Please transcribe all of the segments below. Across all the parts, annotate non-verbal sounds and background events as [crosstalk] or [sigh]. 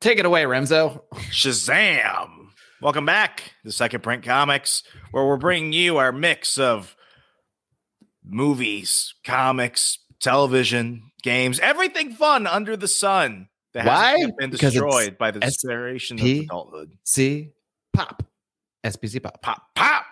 Take it away, Remso. Shazam! Welcome back to Second Print Comics, where we're bringing you our mix of movies, comics, television, games, everything fun under the sun that Why? hasn't been destroyed by the desperation of adulthood. C pop. SPC pop. Pop, pop.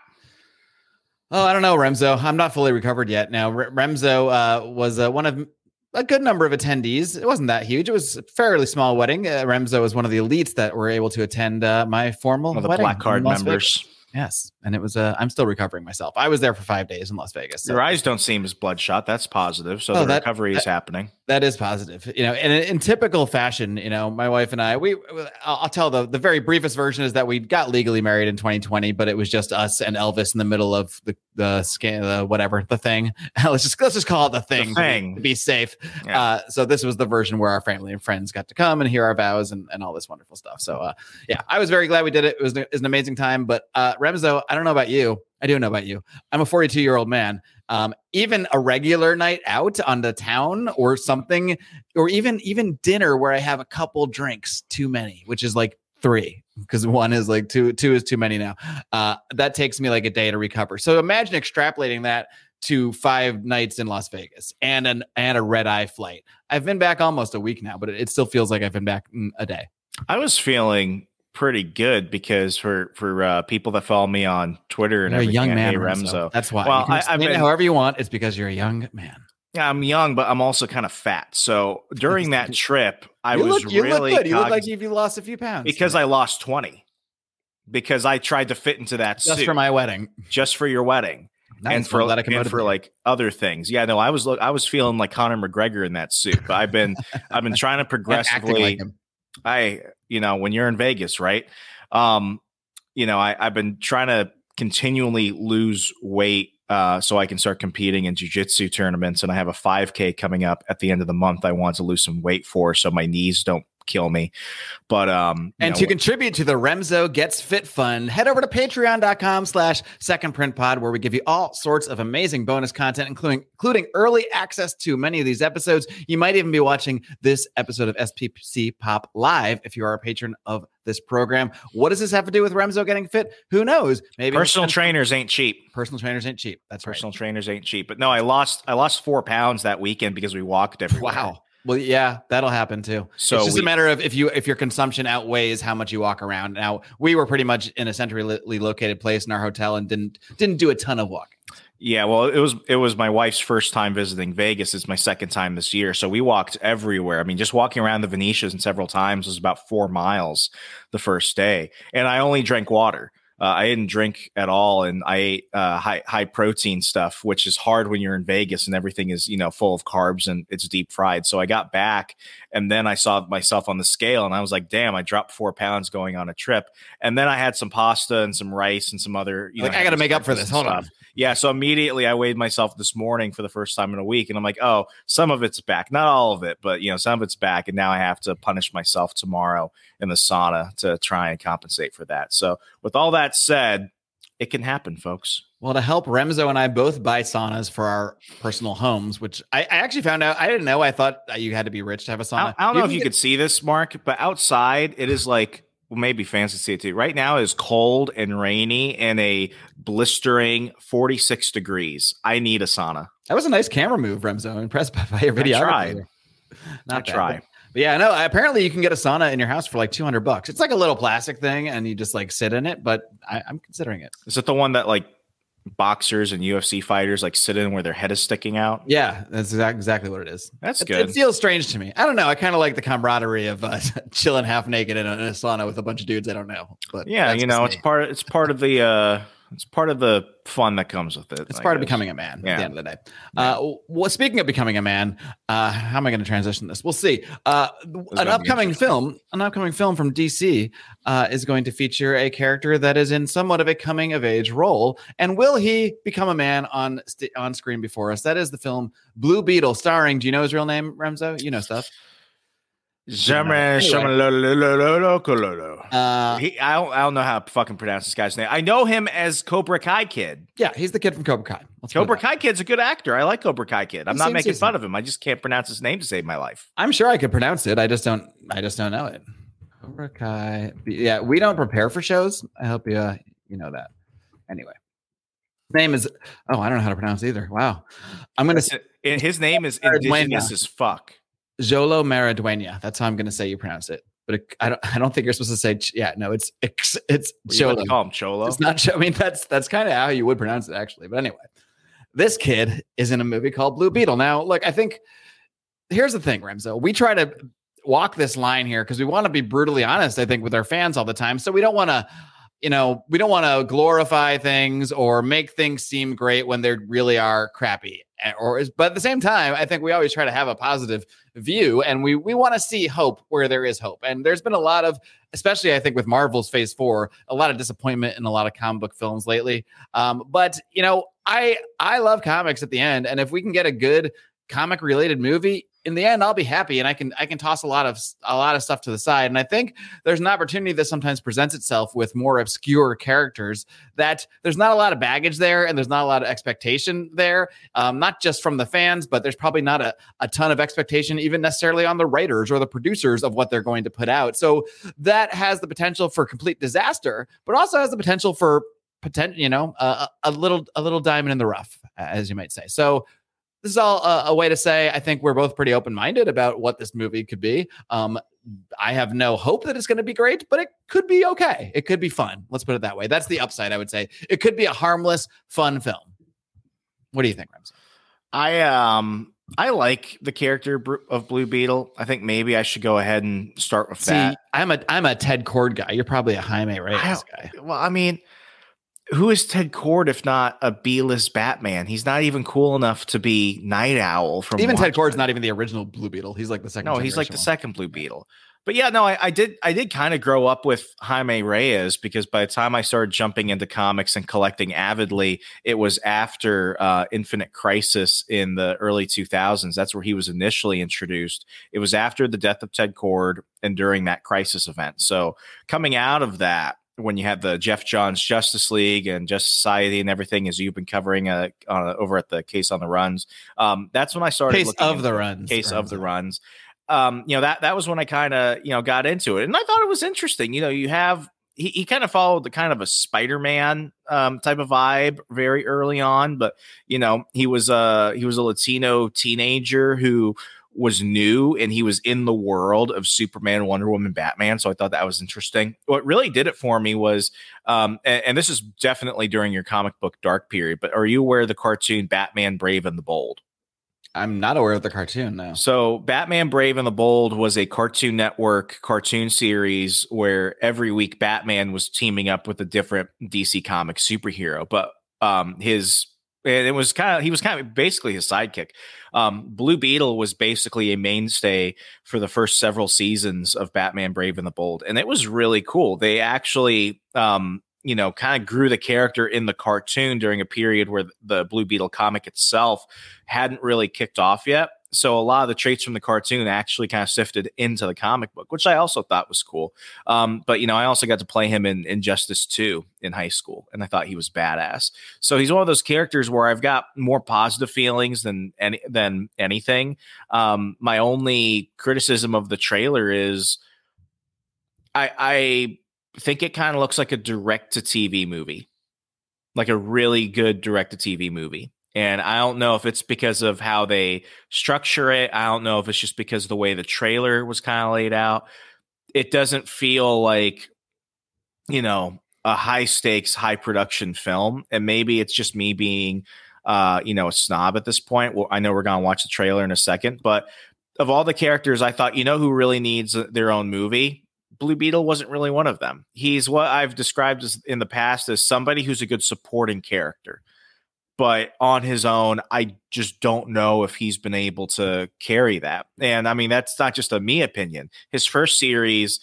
Oh, I don't know, Remso. I'm not fully recovered yet. Now, R- Remso uh, was uh, one of a good number of attendees. It wasn't that huge. It was a fairly small wedding. Uh, Remso was one of the elites that were able to attend uh, my formal One of the wedding black card members. Yes, and it was. Uh, I'm still recovering myself. I was there for five days in Las Vegas. so- Your eyes don't seem as bloodshot. That's positive. So Oh, the that- recovery is happening. That is positive, you know. And in, in typical fashion, you know, my wife and I, we, I'll, tell the the very briefest version is that we got legally married in 2020, but it was just us and Elvis in the middle of the the scan, the whatever the thing. [laughs] let's just let's just call it the thing, to be- thing. to be, safe. Yeah. Uh, so this was the version where our family and friends got to come and hear our vows and, and all this wonderful stuff. So uh, yeah, I was very glad we did it. It was, it was an amazing time. But uh, Remso, I don't know about you. I do know about you. I'm a 42 year old man. Um, even a regular night out on the town or something, or even even dinner where I have a couple drinks too many, which is like three because one is like two two is too many now. Uh, that takes me like a day to recover. So imagine extrapolating that to five nights in Las Vegas and an and a red eye flight. I've been back almost a week now, but it, it still feels like I've been back mm, a day. I was feeling pretty good because for for uh, people that follow me on Twitter and You're a young man, Remso. Remso. That's why. Well, you I- explain it however you want. It's because you're a young man. Yeah, I'm young, but I'm also kind of fat. So during that [laughs] trip, I you was look, you really look good. You look like you've lost a few pounds because I lost 20 because I tried to fit into that just suit for my wedding. just for your wedding Nice. and for Well, glad I can and for like other things. Yeah, no, I was look I was feeling like Conor McGregor in that suit, but I've been I've been trying to [laughs] progressively like. I, you know, when you're in Vegas, right? Um, you know, I, I've been trying to continually lose weight uh, so I can start competing in jujitsu tournaments. And I have a 5K coming up at the end of the month. I want to lose some weight for so my knees don't kill me. But um, And know, to contribute to the Remso Gets Fit Fund, head over to patreon.com slash second print pod, where we give you all sorts of amazing bonus content, including including early access to many of these episodes. You might even be watching this episode of SPC Pop live if you are a patron of this program. What does this have to do with Remso getting fit? Who knows? Maybe personal trainers ain't cheap. personal trainers ain't cheap. That's Personal right. trainers ain't cheap. But no, I lost I lost four pounds that weekend because we walked everywhere. Wow. Well, yeah, that'll happen too. So it's just we- a matter of if you if your consumption outweighs how much you walk around. Now, we were pretty much in a centrally located place in our hotel and didn't didn't do a ton of walking. Yeah, well, it was it was my wife's first time visiting Vegas. It's my second time this year, so we walked everywhere. I mean, just walking around the Venetias and several times was about four miles the first day, and I only drank water. Uh, I didn't drink at all, and I ate uh, high high protein stuff, which is hard when you're in Vegas and everything is you know full of carbs and it's deep fried. So I got back, and then I saw myself on the scale, and I was like, "Damn, I dropped four pounds going on a trip." And then I had some pasta and some rice and some other. You Like, know, I got to make up for this. Hold on. Yeah, so immediately I weighed myself this morning for the first time in a week, and I'm like, oh, some of it's back, not all of it, but you know, some of it's back, and now I have to punish myself tomorrow in the sauna to try and compensate for that. So, with all that said, it can happen, folks. Well, to help Remso and I both buy saunas for our personal homes, which I, I actually found out I didn't know. I thought you had to be rich to have a sauna. I don't know if you get- could see this, Marc, but outside it is like. Well, maybe fans can see it too. Right now is cold and rainy and a blistering 46 degrees. I need a sauna. That was a nice camera move, Remso. I'm impressed by, your I tried. Not I bad. try. But yeah, no. Apparently, you can get a sauna in your house for like 200 bucks. It's like a little plastic thing, and you just like sit in it. But I, I'm considering it. Is it the one that like boxers and UFC fighters like sit in where their head is sticking out? Yeah, that's exact, exactly what it is. That's It- good. It feels strange to me. I don't know. I kind of like the camaraderie of uh, [laughs] chilling half naked in a, in a sauna with a bunch of dudes I don't know. But yeah, you know, it's part it's part of the uh it's part of the fun that comes with it. It's I part of becoming a man at the end of the day. Uh, well, speaking of becoming a man, uh, how am I going to transition this? We'll see. Uh, an upcoming film, an upcoming film from DC, uh, is going to feature a character that is in somewhat of a coming of age role. And will he become a man on st- on screen before us? That is the film Blue Beetle, starring. Do you know his real name, Remso? You know stuff. German, anyway. he, I don't, I don't know how to fucking pronounce this guy's name. I know him as Cobra Kai Kid. Yeah, he's the kid from Cobra Kai. Let's Cobra Kai Kid's a good actor. I like Cobra Kai Kid. I'm not making season. fun of him. I just can't pronounce his name to save my life. I'm sure I could pronounce it. I just don't. I just don't know it. Cobra Kai. Yeah, we don't prepare for shows. I hope you uh, you know that. Anyway, his name is. Oh, I don't know how to pronounce either. Wow, I'm gonna. say his name is indigenous as fuck. Jolo Maridueña. That's how I'm gonna say you pronounce it. But it, I don't. I don't think you're supposed to say. Ch- yeah, no. It's it's, it's What do you Jolo. call him Cholo. It's not. I mean, that's that's kind of how you would pronounce it actually. But anyway, this kid is in a movie called Blue Beetle. Now, look, I think here's the thing, Remso. We try to walk this line here because we want to be brutally honest. I think with our fans all the time, so we don't want to. You know, we don't want to glorify things or make things seem great when they really are crappy. Eh, Or, is- but at the same time, I think we always try to have a positive view, and we we want to see hope where there is hope. And there's been a lot of, especially I think with Marvel's Phase Four, a lot of disappointment in a lot of comic book films lately. Um, but you know, I I love comics at the end, and if we can get a good comic related movie in the end i'll be happy and i can i can toss a lot of a lot of stuff to the side. And i think there's an opportunity that sometimes presents itself with more obscure characters that there's not a lot of baggage there and there's not a lot of expectation there um, not just from the fans but there's probably not a, a ton of expectation even necessarily on the writers or the producers of what they're going to put out. So that has the potential for complete disaster but also has the potential for potential you know a, a little a little diamond in the rough as you might say. So this is all a, a way to say I think we're both pretty open minded about what this movie could be. Um, I have no hope that it's going to be great, but it could be okay. It could be fun. Let's put it that way. That's the upside, I would say. It could be a harmless, fun film. What do you think, Remso? I um I like the character of Blue Beetle. I think maybe I should go ahead and start with See, that. I'm a I'm a Ted Kord guy. You're probably a Jaime Reyes guy. Well, I mean, who is Ted Kord if not a B-list Batman? He's not even cool enough to be Night Owl from Even Ted Watchmen. Kord's not even the original Blue Beetle. He's like the second. No, he's like the second Blue Beetle. But yeah, no, I, I did I did kind of grow up with Jaime Reyes because by the time I started jumping into comics and collecting avidly, it was after uh, Infinite Crisis in the early 2000s. That's where he was initially introduced. It was after the death of Ted Kord and during that Crisis event. So coming out of that, when you had the Geoff Johns Justice League and Justice Society and everything, as you've been covering uh, uh, over at the Case of the Runs, um, that's when I started Case of the runs. case of the runs um you know that that was when i kind of you know got into it and i thought it was interesting you know you have he, he kind of followed the kind of a spider-man um type of vibe very early on but you know he was uh he was a latino teenager who was new and he was in the world of superman wonder woman batman so i thought that was interesting what really did it for me was um and, and this is definitely during your comic book dark period but are you aware of the cartoon batman brave and the bold I'm not aware of the cartoon now. so, Batman Brave and the Bold was a Cartoon Network cartoon series where every week Batman was teaming up with a different DC comic superhero. But um, his it was kind of he was kind of basically his sidekick. Um, Blue Beetle was basically a mainstay for the first several seasons of Batman Brave and the Bold, and it was really cool. They actually um, you know, kind of grew the character in the cartoon during a period where the Blue Beetle comic itself hadn't really kicked off yet. So a lot of the traits from the cartoon actually kind of sifted into the comic book, which I also thought was cool. Um, but you know, I also got to play him in Injustice 2 in high school, and I thought he was badass. So he's one of those characters where I've got more positive feelings than any than anything. Um, my only criticism of the trailer is I I think it kind of looks like a direct to TV movie, like a really good direct to TV movie. And I don't know if it's because of how they structure it. I don't know if it's just because the way the trailer was kind of laid out. It doesn't feel like, you know, a high stakes, high production film. And maybe it's just me being, uh, you know, a snob at this point. Well, I know we're going to watch the trailer in a second, but of all the characters, I thought, you know, who really needs their own movie? Blue Beetle wasn't really one of them. He's what I've described as in the past as somebody who's a good supporting character. But on his own, I just don't know if he's been able to carry that. And I mean, that's not just a me opinion. His first series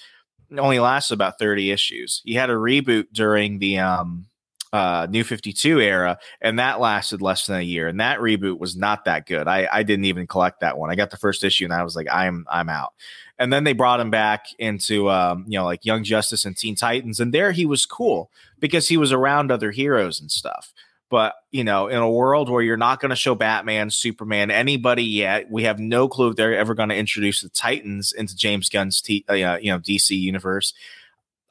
only lasts about 30 issues. He had a reboot during the um uh, New 52 era, and that lasted less than a year. And that reboot was not that good. I, I didn't even collect that one. I got the first issue and I was like, I'm I'm out. And then they brought him back into um, you know, like Young Justice and Teen Titans, and there he was cool because he was around other heroes and stuff. But you know, in a world where you're not going to show Batman, Superman, anybody yet, we have no clue if they're ever going to introduce the Titans into James Gunn's t- uh, you know DC universe.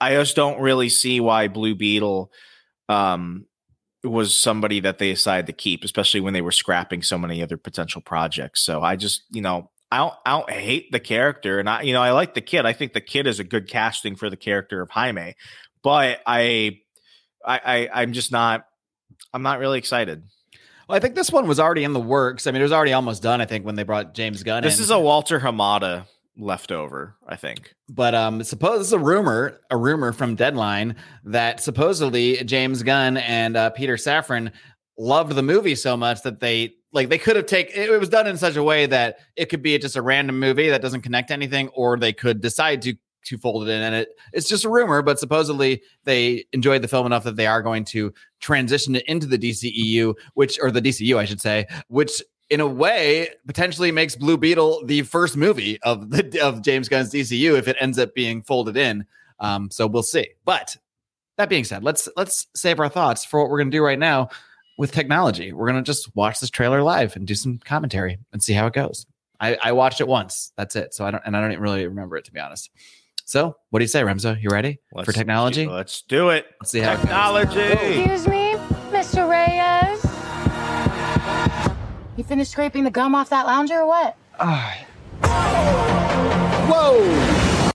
I just don't really see why Blue Beetle um, was somebody that they decided to keep, especially when they were scrapping so many other potential projects. So I just, you know, I don't, I don't hate the character, and I, you know, I like the kid. I think the kid is a good casting for the character of Jaime, but I, I, I I'm just not, I'm not really excited. Well, I think this one was already in the works. I mean, it was already almost done. I think when they brought James Gunn. This in. is a Walter Hamada leftover, I think. But um, suppose this is a rumor, a rumor from Deadline that supposedly James Gunn and uh, Peter Safran loved the movie so much that they like they could have taken it was done in such a way that it could be just a random movie that doesn't connect to anything, or they could decide to to fold it in. And it it's just a rumor, but supposedly they enjoyed the film enough that they are going to transition it into the DCEU, which or the DCU, I should say, which in a way potentially makes Blue Beetle the first movie of the of James Gunn's DCU if it ends up being folded in. Um, so we'll see. But that being said, let's let's save our thoughts for what we're gonna do right now with technology. We're gonna just watch this trailer live and do some commentary and see how it goes. I, I watched it once. That's it. So I don't and I don't even really remember it to be honest. So what do you say, Remso? You ready Let's for technology? do- let's do it. Let's see how it goes. Technology. Excuse me, Mr. Reyes. You finished scraping the gum off that lounger or what? [sighs] Whoa!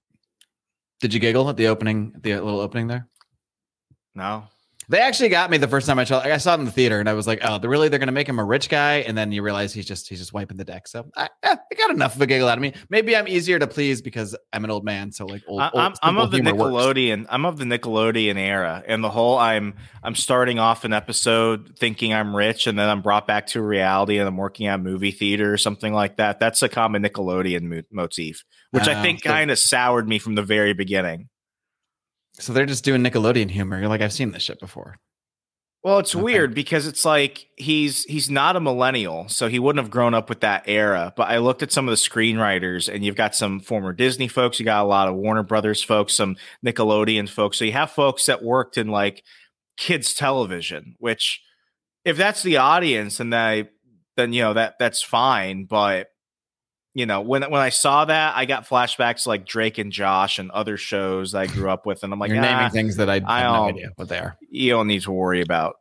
Did you giggle at the opening, at the little opening there? No. They actually got me the first time I saw. I saw it in the theater, and I was like, "Oh, they're really? They're going to make him a rich guy?" And then you realize he's just he's just wiping the deck. So I, eh, I got enough of a giggle out of me. Maybe I'm easier to please because I'm an old man. So like old, I'm, I'm of the humor works. Nickelodeon. I'm of the Nickelodeon era, and the whole I'm I'm starting off an episode thinking I'm rich, and then I'm brought back to reality, and I'm working at a movie theater or something like that. That's a common Nickelodeon mo- motif, which I Oh, think so- kind of soured me from the very beginning. So they're just doing Nickelodeon humor. You're like, I've seen this shit before. Well, it's Okay. weird because it's like he's he's not a millennial, so he wouldn't have grown up with that era. But I looked at some of the screenwriters, and you've got some former Disney folks, you got a lot of Warner Brothers folks, some Nickelodeon folks. So you have folks that worked in like kids television, which if that's the audience, and I then you know that that's fine. But you know when when I saw that, I got flashbacks to, like Drake and Josh and other shows I grew up with, and I'm like, You're naming "Ah, things that I, I have no don't- idea what they are. you don't need to worry about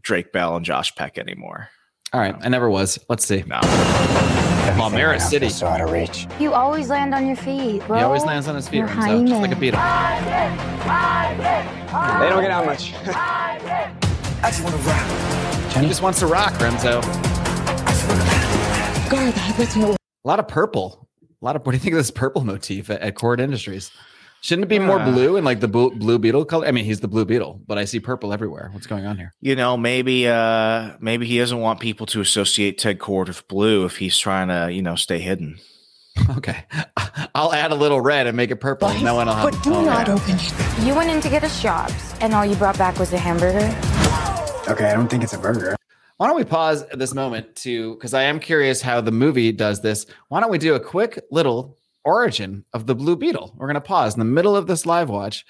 Drake Bell and Josh Peck anymore. All right, I never was. Let's see. No. Palmera City. So out of reach. You always land on your feet, bro. He always lands on his feet, You're Remso, just like a Jaime. beetle. They don't get out much. [laughs] I just want to rock. He just wants to rock, Remso. God, that's no. A lot of purple. A lot of. What do you think of this purple motif at, at Kord Industries? Shouldn't it be more Uh. blue and like the blue, blue beetle color? I mean, he's the blue beetle, but I see purple everywhere. What's going on here? You know, maybe uh maybe he doesn't want people to associate Ted Kord with blue if he's trying to, you know, stay hidden. [laughs] Okay, I'll add a little red and make it purple. No one will have. But do not open. You went in to get us shops, and all you brought back was a hamburger. Okay, I don't think it's a burger. Why don't we pause at this moment to because I am curious how the movie does this. Why don't we do a quick little origin of the Blue Beetle? We're going to pause in the middle of this live watch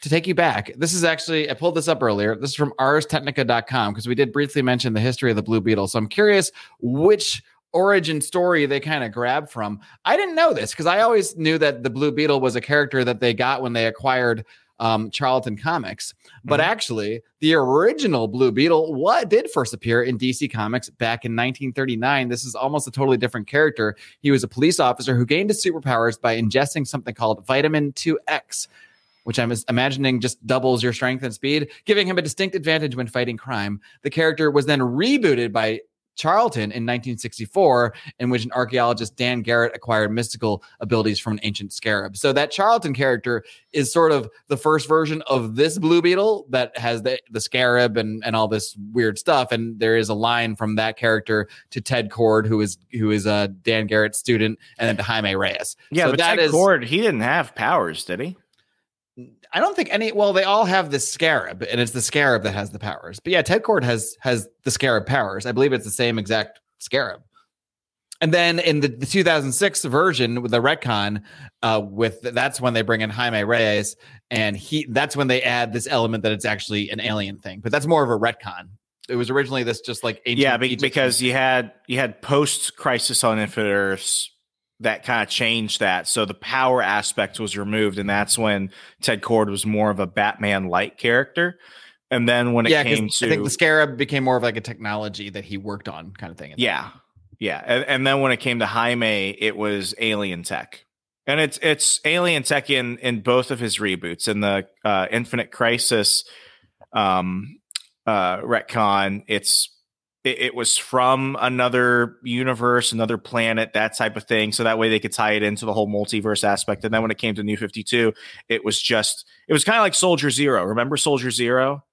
to take you back. This is actually, I pulled this up earlier. This is from arstechnica.com because we did briefly mention the history of the Blue Beetle. So I'm curious which origin story they kind of grabbed from. I didn't know this because I always knew that the Blue Beetle was a character that they got when they acquired um, Charlton Comics. But actually, the original Blue Beetle what did first appear in DC Comics back in 1939. This is almost a totally different character. He was a police officer who gained his superpowers by ingesting something called vitamin 2X, which I'm imagining just doubles your strength and speed, giving him a distinct advantage when fighting crime. The character was then rebooted by Charlton in 1964, in which an archaeologist Dan Garrett acquired mystical abilities from an ancient scarab. So that Charlton character is sort of the first version of this Blue Beetle that has the, the scarab and, and all this weird stuff. And there is a line from that character to Ted Kord, who is who is a Dan Garrett student, and then to Jaime Reyes. Yeah, so but that Ted is- Kord, he didn't have powers, did he? I don't think any. Well, they all have the scarab, and it's the scarab that has the powers. But yeah, Ted Kord has has the scarab powers. I believe it's the same exact scarab. And then in the, the 2006 version with the retcon, uh, with that's when they bring in Jaime Reyes, and he that's when they add this element that it's actually an alien thing. But that's more of a retcon. It was originally this just like ancient yeah, Egypt- because you had you had post Crisis on Infinite Earths that kind of changed that. So the power aspect was removed, and that's when Ted Kord was more of a Batman light character. And then when it yeah, came to I think the scarab became more of like a technology that he worked on, kind of thing. Yeah. Yeah. And, and then when it came to Jaime, it was alien tech. And it's it's alien tech in in both of his reboots. In the uh Infinite Crisis um uh retcon, it's it, it was from another universe, another planet, that type of thing. So that way they could tie it into the whole multiverse aspect. And then when it came to New 52, it was just it was kind of like Soldier Zero. Remember Soldier Zero?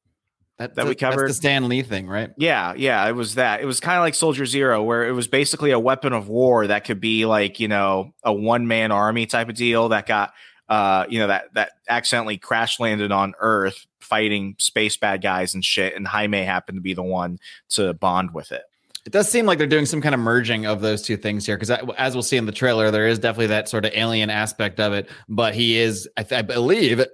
that, that we that's covered. the Stan Lee thing, right? Yeah, yeah, it was that. It was kind of like Soldier Zero, where it was basically a weapon of war that could be like you know a one man army type of deal that got uh you know that that accidentally crash landed on Earth fighting space bad guys and shit, and Jaime happened to be the one to bond with it. It does seem like they're doing some kind of merging of those two things here, because as we'll see in the trailer, there is definitely that sort of alien aspect of it. But he is, I, th- I believe,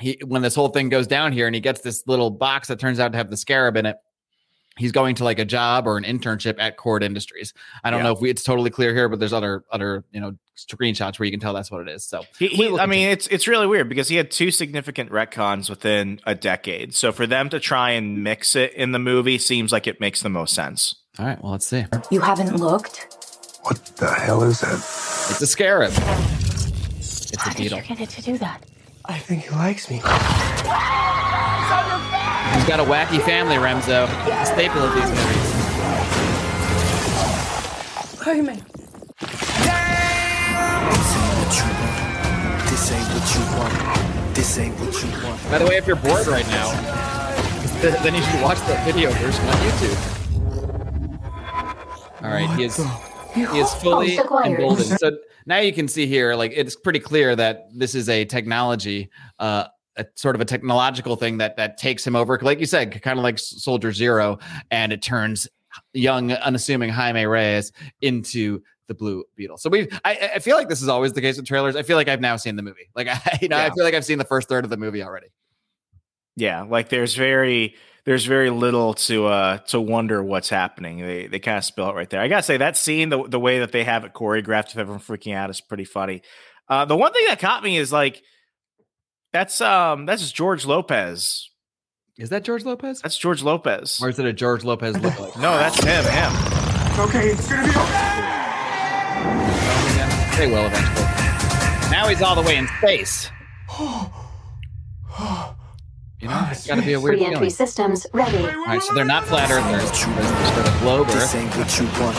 he when this whole thing goes down here, and he gets this little box that turns out to have the scarab in it. He's going to like a job or an internship at Kord Industries. I don't Yeah. know if we, it's totally clear here, but there's other other you know screenshots where you can tell that's what it is. So He, he, I mean, it's it's really weird because he had two significant retcons within a decade. So for them to try and mix it in the movie seems like it makes the most sense. all right. Well, let's see. You haven't looked? What the hell is that? It's a scarab. It's How a did beetle. you get it to do that? I think he likes me. [laughs] He's got a wacky family, Remso. A staple of these movies. This ain't what you want. This ain't what you want. By the way, if you're bored right now, [laughs] then you should watch the video version on YouTube. All right, he is he is fully Oh, emboldened. So now you can see here, like it's pretty clear that this is a technology, uh, a sort of a technological thing that that takes him over. Like you said, kind of like Soldier Zero, and it turns young, unassuming Jaime Reyes into the Blue Beetle. So we, I, I feel like this is always the case with trailers. I feel like I've now seen the movie. Like [laughs] I, you know, I feel like I've seen the first third of the movie already. Yeah, like there's very there's very little to uh to wonder what's happening. They they kind of spell it right there. I gotta say that scene, the the way that they have it choreographed with everyone freaking out is pretty funny. Uh the one thing that caught me is like that's um that's George Lopez. Is that George Lopez? That's George Lopez. Or is it a George Lopez [laughs] look like? No, that's him, him. Okay, it's gonna be okay. They will eventually. Now he's all the way in space. You know, it's got to be a weird Re-entry feeling. systems ready. All right, so they're not flat earthers. They're sort of globe This ain't what you want.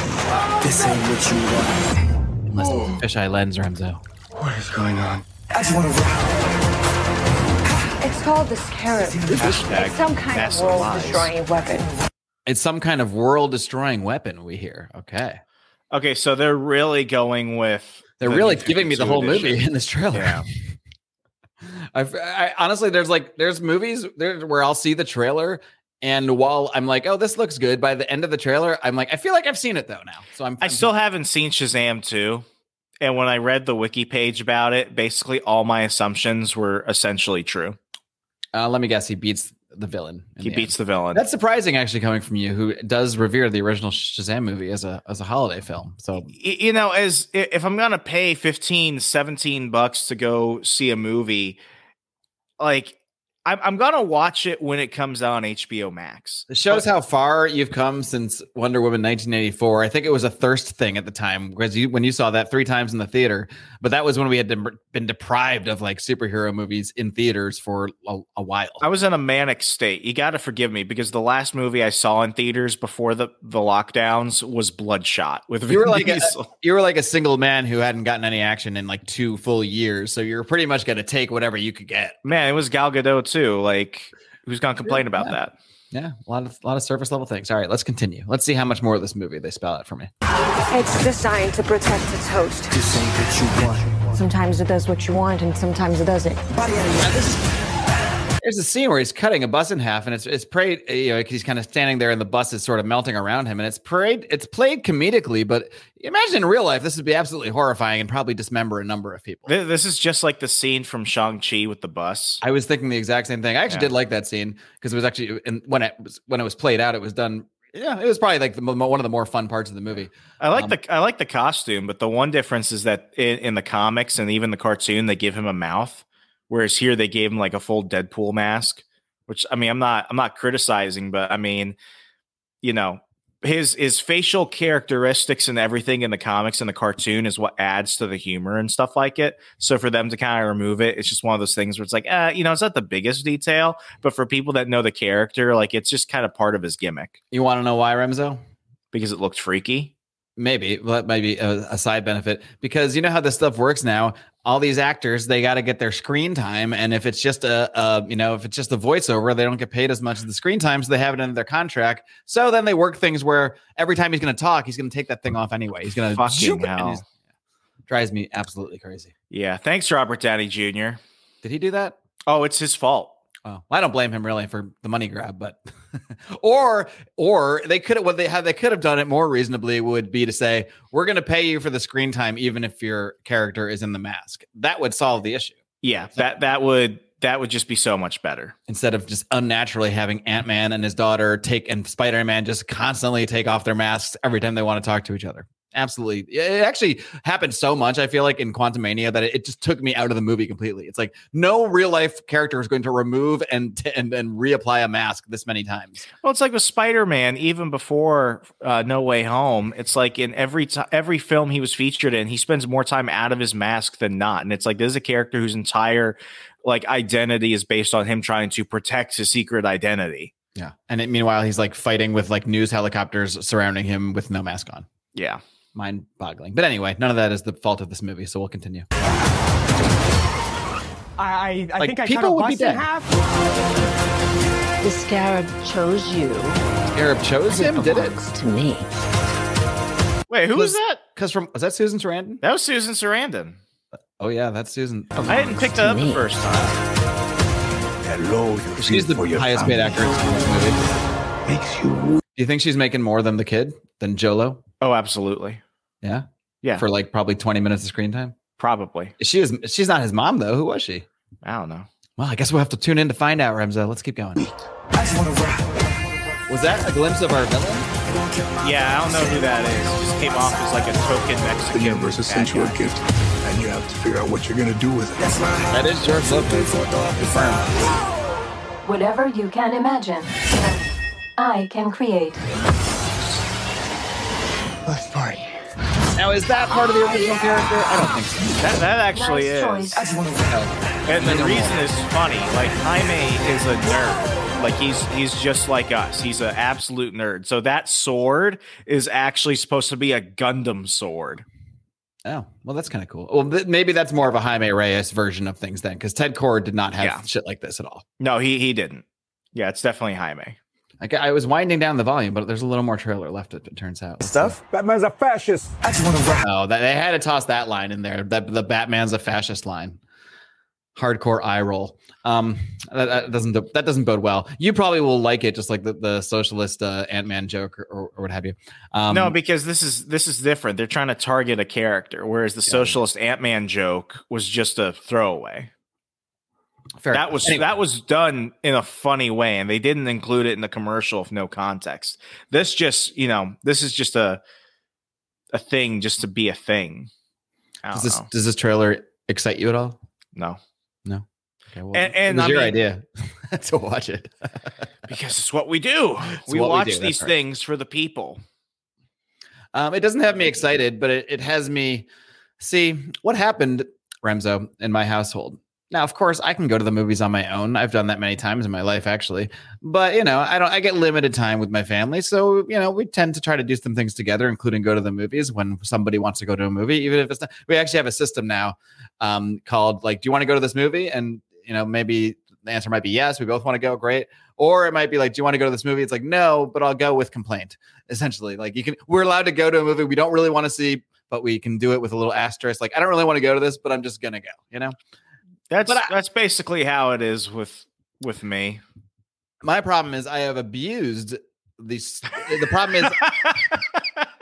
This ain't what you want. unless it's a fisheye lens, Remso. What is going on? I just wanna rock. It's called the Scarab. Hashtag It's some kind of world-destroying weapon. It's some kind of world destroying weapon we hear. Okay. Okay, so they're really going with They're the really giving me the 52 whole movie in this trailer. Yeah. [laughs] I've, I honestly, there's like, there's movies there where I'll see the trailer. And while I'm like, oh, this looks good, by the end of the trailer, I'm like, I feel like I've seen it though now. So I'm, I I'm- still haven't seen Shazam 2. And when I read the wiki page about it, basically all my assumptions were essentially true. Uh, let me guess, he beats the villain. He the beats end. the villain. That's surprising, actually, coming from you, who does revere the original Shazam movie as a as a holiday film. So you know, as if I'm gonna pay 15, 17 bucks to go see a movie, like I'm, I'm gonna watch it when it comes out on HBO Max. It shows how far you've come since Wonder Woman 1984. I think it was a thirst thing at the time because you when you saw that three times in the theater, but that was when we had been, been deprived of like superhero movies in theaters for a, a while. I was in a manic state. You got to forgive me because the last movie I saw in theaters before the the lockdowns was Bloodshot with you were like a, [laughs] you were like a single man who hadn't gotten any action in like two full years, so you're pretty much going to take whatever you could get. Man, it was Gal Gadot too. Like, who's gonna complain about Yeah. that? Yeah, a lot of a lot of surface level things. All right, let's continue. Let's see how much more of this movie they spell out for me. It's designed to protect its host. This ain't what you want. Sometimes it does what you want, and sometimes it doesn't. There's a scene where he's cutting a bus in half, and it's it's played. You know, he's kind of standing there, and the bus is sort of melting around him, and it's played. It's played comedically, but imagine in real life, this would be absolutely horrifying and probably dismember a number of people. This is just like the scene from Shang Chi with the bus. I was thinking the exact same thing. I actually Yeah. did like that scene because it was actually and when it was when it was played out, it was done. Yeah, it was probably like the, one of the more fun parts of the movie. I like Um, the I like the costume, but the one difference is that in, in the comics and even the cartoon, they give him a mouth, whereas here they gave him like a full Deadpool mask. Which I mean, I'm not I'm not criticizing, but I mean, you know, his his facial characteristics and everything in the comics and the cartoon is what adds to the humor and stuff like it. So for them to kind of remove it, it's just one of those things where it's like, uh, you know, it's not the biggest detail, but for people that know the character, like it's just kind of part of his gimmick You want to know why, Remso? because it looked freaky. Maybe well, that might be a, a side benefit because you know how this stuff works now. All these actors they got to get their screen time, and if it's just a, a you know if it's just a voiceover, they don't get paid as much as the screen time, so they have it in their contract. So then they work things where every time he's going to talk, he's going to take that thing off anyway. He's going to Fucking hell. drives me absolutely crazy. Yeah. Thanks, Robert Downey Jr. Did he do that? Oh, it's his fault. Well, I don't blame him really for the money grab, but [laughs] or or they could have what they have they could have done it more reasonably would be to say we're going to pay you for the screen time even if your character is in the mask. That would solve the issue Yeah, that that would that would just be so much better. instead of just unnaturally having Ant Man and his daughter take and Spider Man just constantly take off their masks every time they want to talk to each other. Absolutely, it actually happened so much. I feel like in Quantum Mania that it, just took me out of the movie completely. It's like no real life character is going to remove and [laughs] and and reapply a mask this many times. Well, it's like with Spider Man, even before uh, No Way Home. It's like in every t- every film he was featured in, he spends more time out of his mask than not. And it's like this is a character whose entire like identity is based on him trying to protect his secret identity. Yeah. And it, meanwhile, he's like fighting with like news helicopters surrounding him with no mask on. Yeah. Mind boggling. But anyway, none of that is the fault of this movie. So we'll continue. I, I, I Like, think I cut people a would be dead. half. The scarab chose you. Arab chose him, did it? to me. Wait, who was Was- that? Because from was that Susan Sarandon? That was Susan Sarandon. Oh yeah, that's Susan. I hadn't picked that up the first time. hello. You She's the for your highest paid family. actress in this movie. Makes you Do you think she's making more than the kid than Jolo? Oh, absolutely. Yeah. Yeah, For like probably 20 minutes of screen time. probably. She was she's not his mom though. Who was she? I don't know. Well, I guess we'll have to tune in to find out, Remso. Let's keep going. I just wanna ride. Was that a glimpse of our villain? Yeah, I don't know who that is. It just came off as like a token Mexican. The universe has sent you a gift, and you have to figure out what you're gonna do with it. That's right. That is George Lopez. Confirmed. Whatever you can imagine, I can create. Let's party. Now, is that part of the original character? I don't think so. That, that actually Nice is. choice. I just wanna ride. And the reason is funny. Like Jaime is a nerd. Like he's he's just like us. He's an absolute nerd. So that sword is actually supposed to be a Gundam sword. Oh, well, that's kind of cool. Well, th- maybe that's more of a Jaime Reyes version of things then, because Ted Kord did not have Yeah. shit like this at all. No, he he didn't. Yeah, it's definitely Jaime. Like I was winding down the volume, but there's a little more trailer left. It, it turns out. Stuff. Batman's a fascist. I just wanna ride. Oh, that, they had to toss that line in there. That the Batman's a fascist line. Hardcore eye roll. Um, that, that doesn't that doesn't bode well. You probably will like it, just like the, the socialist uh, Ant Man joke or, or, or what have you. Um, no, because this is this is different. They're trying to target a character, whereas the socialist Ant Man joke was just a throwaway. Fair that was Anyway. that was done in a funny way, and they didn't include it in the commercial with no context. This just you know this is just a a thing just to be a thing. Does this know. does this trailer excite you at all? No, No. Okay, well, And- and it was I your mean- idea [laughs] to watch it. [laughs] because it's what we do. It's we what we watch do, these right. things for the people. Um, it doesn't have me excited, but it, it has me see what happened, Remso, in my household. Now, of course, I can go to the movies on my own. I've done that many times in my life, actually. But you know, I don't. I get limited time with my family, so you know, we tend to try to do some things together, including go to the movies when somebody wants to go to a movie, even if it's not. We actually have a system now um, called like, "Do you want to go to this movie?" And you know, maybe the answer might be yes. We both want to go. Great. Or it might be like, "Do you want to go to this movie?" It's like, no, but I'll go with complaint. Essentially, like you can. We're allowed to go to a movie we don't really want to see, but we can do it with a little asterisk. Like, I don't really want to go to this, but I'm just gonna go. You know. That's I- that's basically how it is with with me. My problem is I have abused these. The problem is [laughs]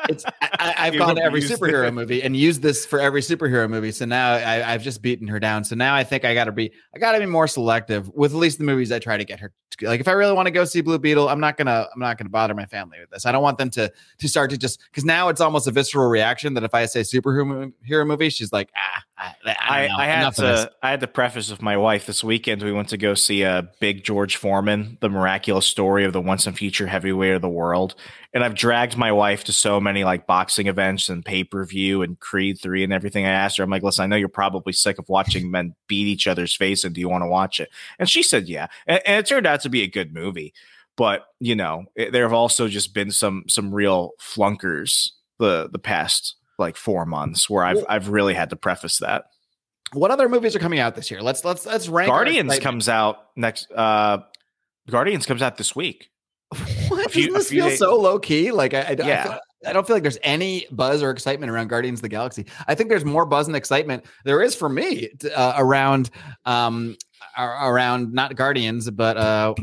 it's I, [laughs] I've gone to every superhero it. [laughs] movie and used this for every superhero movie. So now I, I've just beaten her down. So now I think I got to be I got to be more selective with at least the movies I try to get her. To, like if I really want to go see Blue Beetle, I'm not gonna I'm not gonna bother my family with this. I don't want them to to start to just because now it's almost a visceral reaction that if I say superhero movie, she's like ah I, I, I, I had to I had to preface with my wife this weekend. We went to go see a big George Foreman, the miraculous story of the once and future heavyweight of the world. And I've dragged my wife to so many like boxing events and pay per view and Creed three and everything. I asked her, I'm like, listen, I know you're probably sick of watching men beat each other's face, and do you want to watch it? And she said, yeah. And, and it turned out to be a good movie. But you know, it, there have also just been some some real flunkers the the past like four months where I've Well- I've really had to preface that. What other movies are coming out this year? Let's let's let's rank. Guardians comes out next. Uh, Guardians comes out this week. [laughs] What? few- Doesn't this feel days- so low key? Like I, I, don't- I Yeah. feel- I don't feel like there's any buzz or excitement around Guardians of the Galaxy. I think there's more buzz and excitement there is for me uh, around um around not Guardians, but uh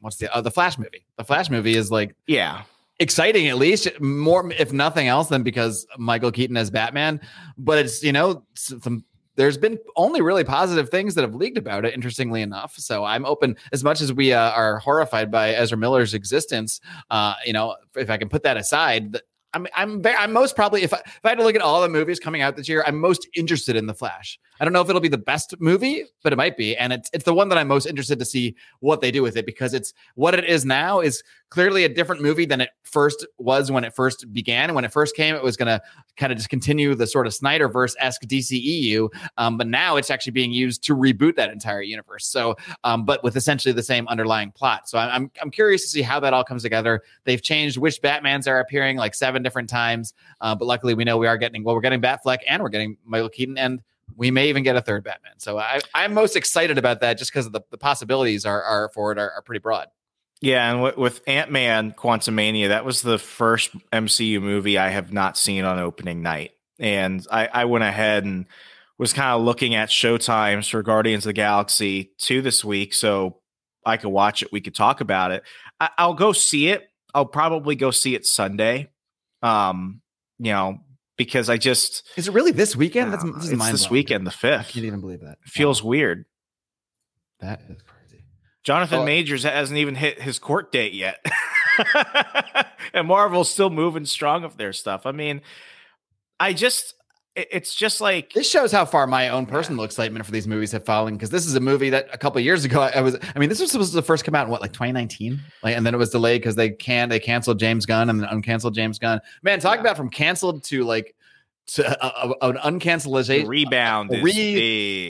what's the uh, the Flash movie? The Flash movie is like Yeah, exciting at least more if nothing else than because Michael Keaton as Batman. But it's you know some. There's been only really positive things that have leaked about it, interestingly enough. So I'm open as much as we uh, are horrified by Ezra Miller's existence. Uh, you know, if I can put that aside, I'm I'm I'm most probably if I, if I had to look at all the movies coming out this year, I'm most interested in the Flash. I don't know if it'll be the best movie, but it might be, and it's it's the one that I'm most interested to see what they do with it because it's what it is now is clearly a different movie than it first was when it first began. When it first came, it was going to kind of just continue the sort of Snyderverse esque DCEU, um, but now it's actually being used to reboot that entire universe. So, um, but with essentially the same underlying plot. So I'm I'm, I'm curious to see how that all comes together. They've changed which Batmans are appearing like seven different times, uh, but luckily we know we are getting well, we're getting Batfleck and we're getting Michael Keaton and. We may even get a third Batman. So I, I'm most excited about that just because the, the possibilities are, are for it are, are pretty broad. yeah. And with, with Ant Man Quantumania, that was the first MCU movie I have not seen on opening night, and I, I went ahead and was kind of looking at showtimes for Guardians of the Galaxy two this week, so I could watch it. We could talk about it. I, I'll go see it. I'll probably go see it Sunday. Um, you know, because I just Is it really this weekend? That's Uh, this it's this weekend, the I fifth. can't even believe that. It feels weird. That is crazy. Jonathan Oh. Majors hasn't even hit his court date yet. [laughs] and Marvel's still moving strong with their stuff. I mean, I just it's just like This shows how far my own personal excitement for these movies have fallen because this is a movie that a couple of years ago I, I was. I mean, this was supposed to first come out in what like 2019, like, and then it was delayed because they can they canceled James Gunn and then uncanceled James Gunn. Man, talk Yeah. about from canceled to like to a, a- an uncancelization, rebound a is re-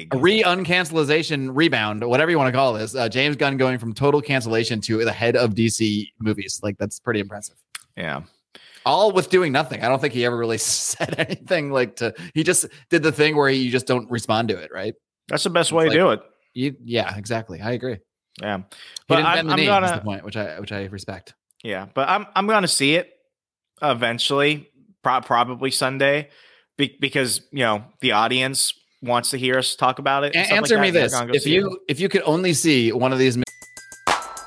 big. a re uncancelization rebound, whatever you want to call this. Uh, James Gunn going from total cancellation to the head of DC movies, like that's pretty impressive. yeah. All with doing nothing. I don't think he ever really [laughs] said anything like to. He just did the thing where you just don't respond to it, right? That's the best It's way like- to do it. You, yeah, exactly. I agree. Yeah. But I'm, I'm gonna point, which I which I respect. Yeah, but I'm I'm gonna see it eventually, pro- probably Sunday, be- because you know the audience wants to hear us talk about it. A- like answer that, me this: if see it. you if you could only see one of these,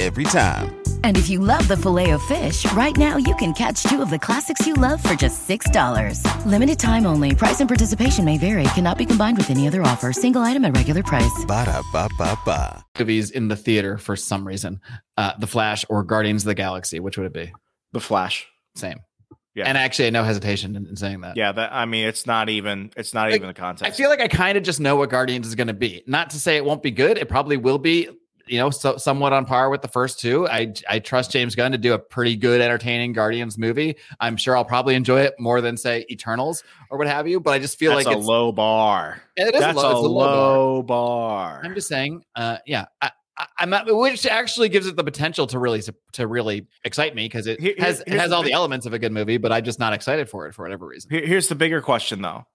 Every time. And if you love the filet of fish, right now you can catch two of the classics you love for just $6. Limited time only. Price and participation may vary. Cannot be combined with any other offer. Single item at regular price. Ba da ba ba ba. movies in the theater for some reason. Uh, the Flash or Guardians of the Galaxy, which would it be? The Flash. Same. Yeah. And actually, no hesitation in, in saying that. Yeah, that I mean, it's not even it's not Like, even a contest. I feel like I kind of just know what Guardians is going to be. Not to say it won't be good. It probably will be. You know, so, somewhat on par with the first two. I I trust James Gunn to do a pretty good, entertaining Guardians movie. I'm sure I'll probably enjoy it more than say Eternals or what have you. But I just feel That's like a it's low bar. It is a That's low- a, a low low bar. I'm just saying, uh, yeah, I, I'm not, which actually gives it the potential to really to really excite me because it Here- has it has all the elements of a good movie, but I'm just not excited for it for whatever reason. Here's the bigger question, though.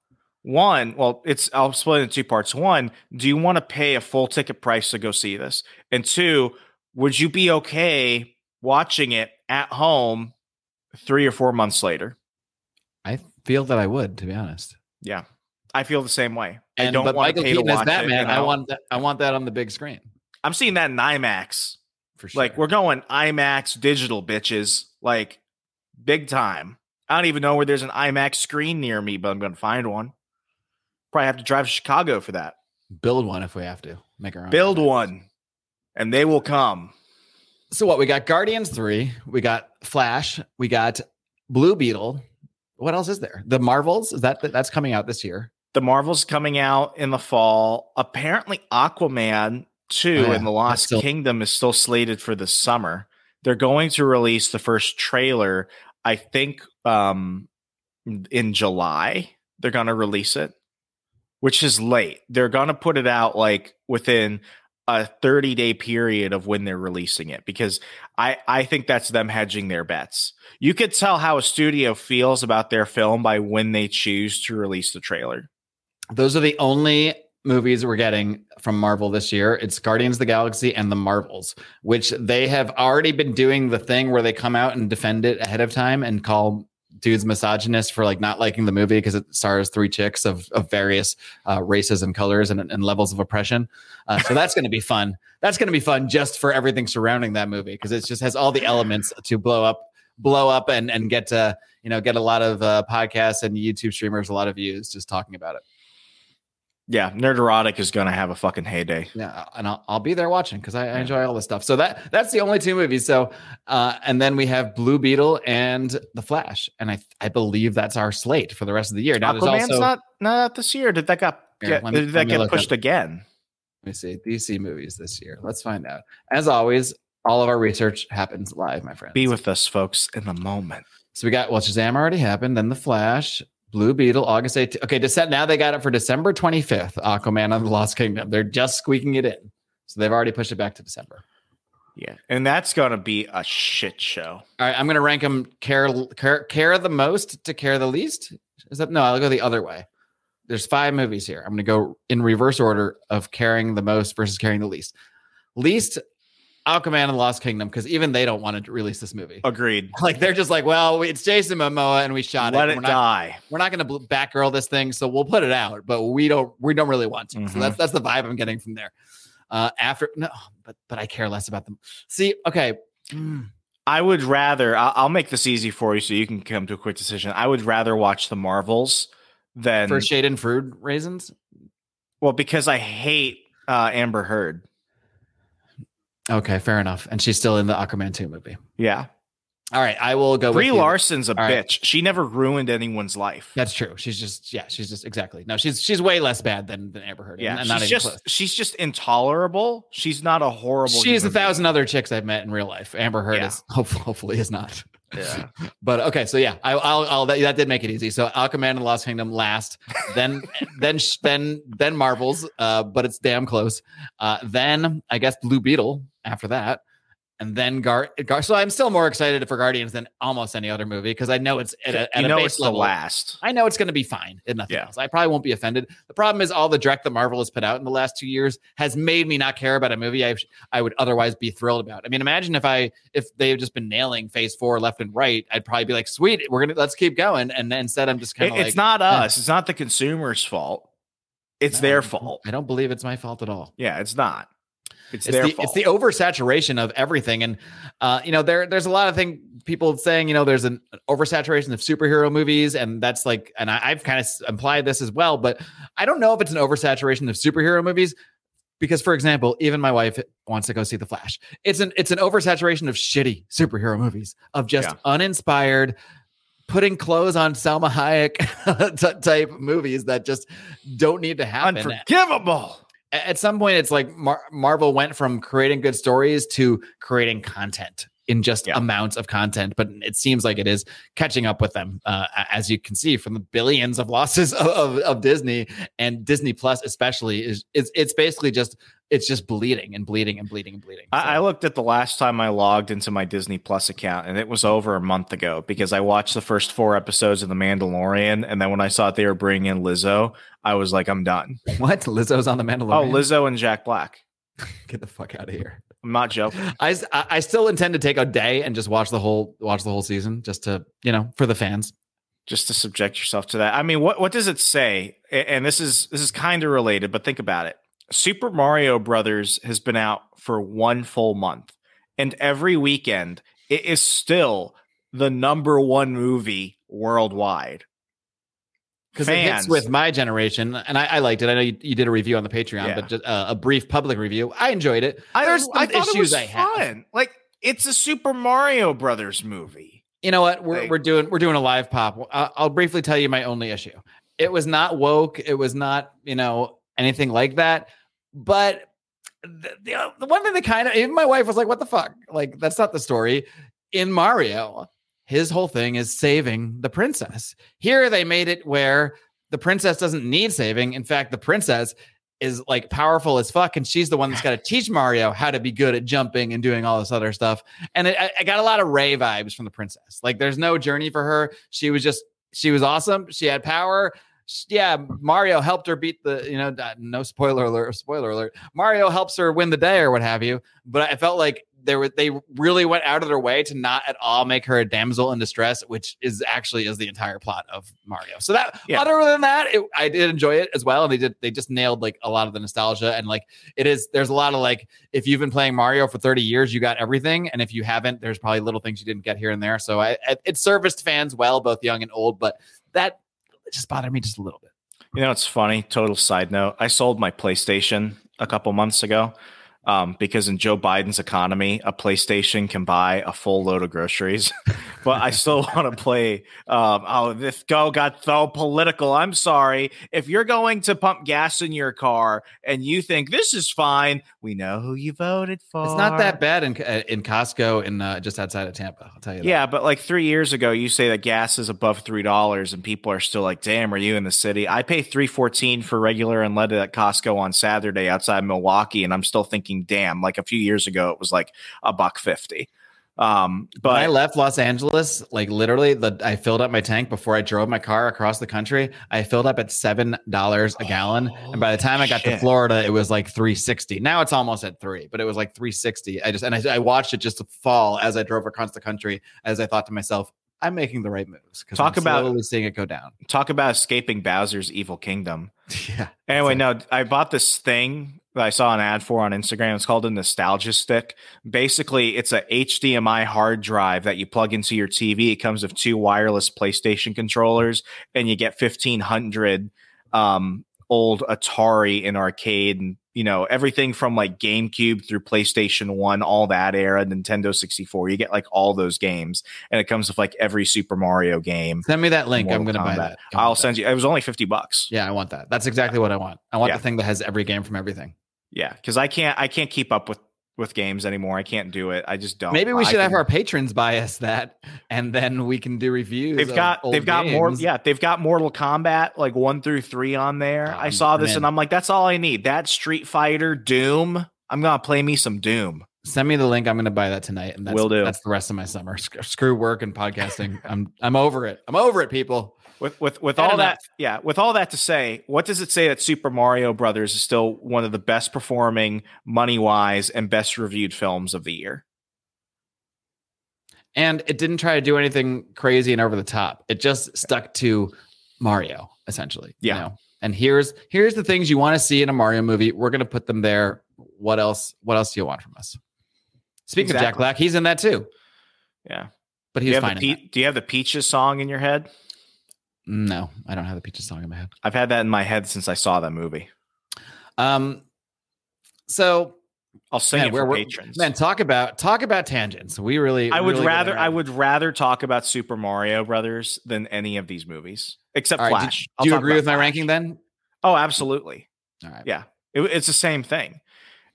One, well, it's I'll split it in two parts. One, do you want to pay a full ticket price to go see this? And two, would you be okay watching it at home three or four months later? I feel that I would, to be honest. Yeah, I feel the same way. I don't want Michael to pay to Keaton watch Batman, it. I want that. I want that on the big screen I'm seeing that in IMAX. for sure. Like we're going IMAX digital, bitches. Like big time. I don't even know where there's an IMAX screen near me, but I'm going to find one. Probably have to drive to Chicago for that. build one if we have to make our own. Build one, and they will come. So what we got? Guardians three. We got Flash. We got Blue Beetle. What else is there? The Marvels. Is that that's coming out this year? The Marvels coming out in the fall. Apparently, Aquaman 2 Oh, yeah. and the Lost still- Kingdom is still slated for the summer. They're going to release the first trailer, I think, um, in July. They're going to release it, which is late. They're going to put it out like within a 30 day period of when they're releasing it because I, I think that's them hedging their bets. You could tell how a studio feels about their film by when they choose to release the trailer. Those are the only movies we're getting from Marvel this year. It's Guardians of the Galaxy and the Marvels, which they have already been doing the thing where they come out and defend it ahead of time and call dudes misogynist for like not liking the movie because it stars three chicks of, of various uh, races and colors and, and levels of oppression. Uh, so that's going to be fun. That's going to be fun just for everything surrounding that movie because it just has all the elements to blow up, blow up and and get to you know get a lot of uh, podcasts and YouTube streamers a lot of views just talking about it. Yeah, Nerd Erotic is going to have a fucking heyday. Yeah, and I'll, I'll be there watching because I, I enjoy all this stuff. So that that's the only two movies. So, uh, and then we have Blue Beetle and The Flash, and I I believe that's our slate for the rest of the year. Now there's Aquaman's also not not out this year. Did that got Here, get, me- did that get pushed again? let me see DC movies this year. Let's find out. As always, all of our research happens live, my friends. Be with us, folks, in the moment. So we got well, Shazam already happened. Then The Flash, Blue Beetle, August 18th. Okay, December. Now they got it for December 25th. Aquaman and the Lost Kingdom. They're just squeaking it in, so they've already pushed it back to December. Yeah, and that's going to be a shit show. All right, I'm going to rank them care, care care the most to care the least. Is that no? I'll go the other way. There's five movies here. I'm going to go in reverse order of caring the most versus caring the least. Least Aquaman and the Lost Kingdom because even they don't want to release this movie. Agreed. [laughs] Like they're just like, well, it's Jason Momoa and we shot Let it. it We're not, die. we're not going to Batgirl this thing, so we'll put it out. But we don't we don't really want to. So Mhm. that's that's the vibe I'm getting from there. Uh, after no, but but I care less about them. See, okay. Mm. I would rather. I'll, I'll make this easy for you, so you can come to a quick decision. I would rather watch the Marvels than for shade and fruit raisins. well because I hate uh, Amber Heard. Okay, fair enough. And she's still in the Aquaman 2 movie. Yeah, All right, I will go Brie. Larson's a All right. bitch. She never ruined anyone's life. That's true. She's just yeah, she's just exactly. No, she's she's way less bad than than Amber Heard. Yeah, and, and not she's just close. she's just intolerable. She's not a horrible. She's a thousand other chicks I've met in real life. Amber Heard Yeah. is [laughs] hopefully, hopefully is not. Yeah. [laughs] But okay, so yeah, I, I'll, I'll that, that did make it easy. So Aquaman and the Lost Kingdom last, then [laughs] then then then Marvels, uh, but it's damn close. Uh, then I guess Blue Beetle after that, and then Gar. Gar so I'm still more excited for Guardians than almost any other movie because I know it's at a, at you a know base it's level. the last. I know it's going to be fine and nothing Yeah. else. I probably won't be offended. The problem is all the direct that Marvel has put out in the last two years has made me not care about a movie I, I would otherwise be thrilled about. I mean, imagine if I if they've just been nailing Phase Four left and right, I'd probably be like, sweet, we're gonna let's keep going. And then instead, I'm just kind It- of like, it's not eh. us. It's not the consumer's fault. It's No, their fault. I don't believe it's my fault at all. Yeah, it's not. It's, it's their the, fault. It's the oversaturation of everything, and uh, you know, there there's a lot of thing people saying, you know, there's an oversaturation of superhero movies, and that's like, and I, I've kind of implied this as well, but I don't know if it's an oversaturation of superhero movies because, for example, even my wife wants to go see The Flash. It's an it's an oversaturation of shitty superhero movies of just Yeah. uninspired. Putting clothes on Salma Hayek t- [laughs] type movies that just don't need to happen Unforgivable. At some point it's like Mar- marvel went from creating good stories to creating content in just Yeah. amounts of content but it seems like it is catching up with them uh, as you can see from the billions of losses [laughs] of, of, of disney and disney plus especially is it's, it's basically just it's just bleeding and bleeding and bleeding and bleeding I, I looked at the last time I logged into my Disney Plus account, and it was over a month ago because I watched the first four episodes of The Mandalorian, and then when I saw they were bringing in Lizzo, I was like, I'm done. what lizzo's on the Mandalorian? Oh, Lizzo and Jack Black. [laughs] get the fuck out of here I'm not joking. I, I still intend to take a day and just watch the whole watch the whole season just to you know for the fans just to subject yourself to that. I mean, what what does it say? And this is this is kind of related, but think about it. Super Mario Brothers has been out for one full month, and every weekend it is still the number one movie worldwide. Because it hits with my generation, and I, I liked it. I know you, you did a review on the Patreon, Yeah. but just uh, a brief public review. I enjoyed it. I, There's some I issues I fun. Like it's a Super Mario Brothers movie. You know what? We're, Like- we're doing we're doing a live pop. I'll, I'll briefly tell you my only issue. It was not woke. It was not you know anything like that. But the, the, the one thing that kind of even my wife was like, "What the fuck? Like that's not the story." In Mario, his whole thing is saving the princess. Here they made it where the princess doesn't need saving. In fact, the princess is like powerful as fuck, and she's the one that's got to teach Mario how to be good at jumping and doing all this other stuff. And it, I, I got a lot of Rey vibes from the princess. Like, there's no journey for her. She was just she was awesome. She had power. Sh- Yeah, Mario helped her beat the, you know, uh, no spoiler alert, spoiler alert. Mario helps her win the day or what have you. But I felt like they were they really went out of their way to not at all make her a damsel in distress, which is actually is the entire plot of Mario. So that Yeah. other than that, it, I did enjoy it as well. And they did they just nailed like a lot of the nostalgia and like it is there's a lot of like if you've been playing Mario for 30 years, you got everything. And if you haven't, there's probably little things you didn't get here and there. So I, I it serviced fans well, both young and old, but that just bothered me just a little bit. You know, it's funny. Total side note: I sold my PlayStation a couple months ago um, because in Joe Biden's economy, a PlayStation can buy a full load of groceries. [laughs] but I still want to play. Um, oh, this go got so political. I'm sorry. If you're going to pump gas in your car and you think this is fine, we know who you voted for. It's not that bad in uh, in Costco in uh, just outside of Tampa. I'll tell you. That. Yeah, but like three years ago, you say that gas is above three dollars, and people are still like, "Damn, are you in the city?" I pay three fourteen for regular and unleaded at Costco on Saturday outside Milwaukee, and I'm still thinking, "Damn!" Like a few years ago, it was like a buck fifty. Um, When I left Los Angeles, like literally, the I filled up my tank before I drove my car across the country. I filled up at seven dollars a gallon, and by the time I got to. Florida, it was like three sixty. Now it's almost at three, but it was like three sixty. I just and I, I watched it just fall as I drove across the country. As I thought to myself, I'm making the right moves. Talk I'm about- seeing it go down. talk about escaping Bowser's evil kingdom. [laughs] yeah. Anyway, no, I bought this thing that I saw an ad for on Instagram. It's called a nostalgia stick. Basically, it's a HDMI hard drive that you plug into your TV. It comes with two wireless PlayStation controllers, and you get fifteen hundred um, old Atari and arcade, and you know everything from like GameCube through PlayStation One, all that era, Nintendo sixty four. You get like all those games, and it comes with like every Super Mario game. Send me that link. I'm going to buy that. I I'll want that. send you. It was only fifty bucks. Yeah, I want that. That's exactly what I want. I want Yeah. the thing that has every game from everything. Yeah, because I can't I can't keep up with with games anymore. I can't do it. I just don't. Maybe we should have our patrons buy us that, and then we can do reviews. They've of got they've got more. Yeah, they've got Mortal Kombat like one through three on there. Oh, I saw this in. and I'm like, that's all I need. That Street Fighter, Doom. I'm gonna play me some Doom. Send me the link. I'm going to buy that tonight, and that's, Will do. That's the rest of my summer. Sc- Screw work and podcasting. I'm I'm over it. I'm over it, people. With with with all enough. that, yeah, with all that to say, what does it say that Super Mario Brothers is still one of the best performing, money wise, and best reviewed films of the year? And it didn't try to do anything crazy and over the top. It just stuck to Mario, essentially. you Yeah. know? And here's here's the things you want to see in a Mario movie. We're going to put them there what else? What else do you want from us? Speaking of Jack Black, he's in that too, Yeah. but he's fine. the in Pe- do you have the Peaches song in your head? No, I don't have the Peaches song in my head. I've had that in my head since I saw that movie. Um, so I'll sing man, it we're- for we're- patrons. Man, talk about talk about tangents. We really, I would really rather. I would rather talk about Super Mario Brothers than any of these movies, except right, Flash. Do, do you agree with my Flash. ranking then? Oh, absolutely. All right. Yeah, It- it's the same thing,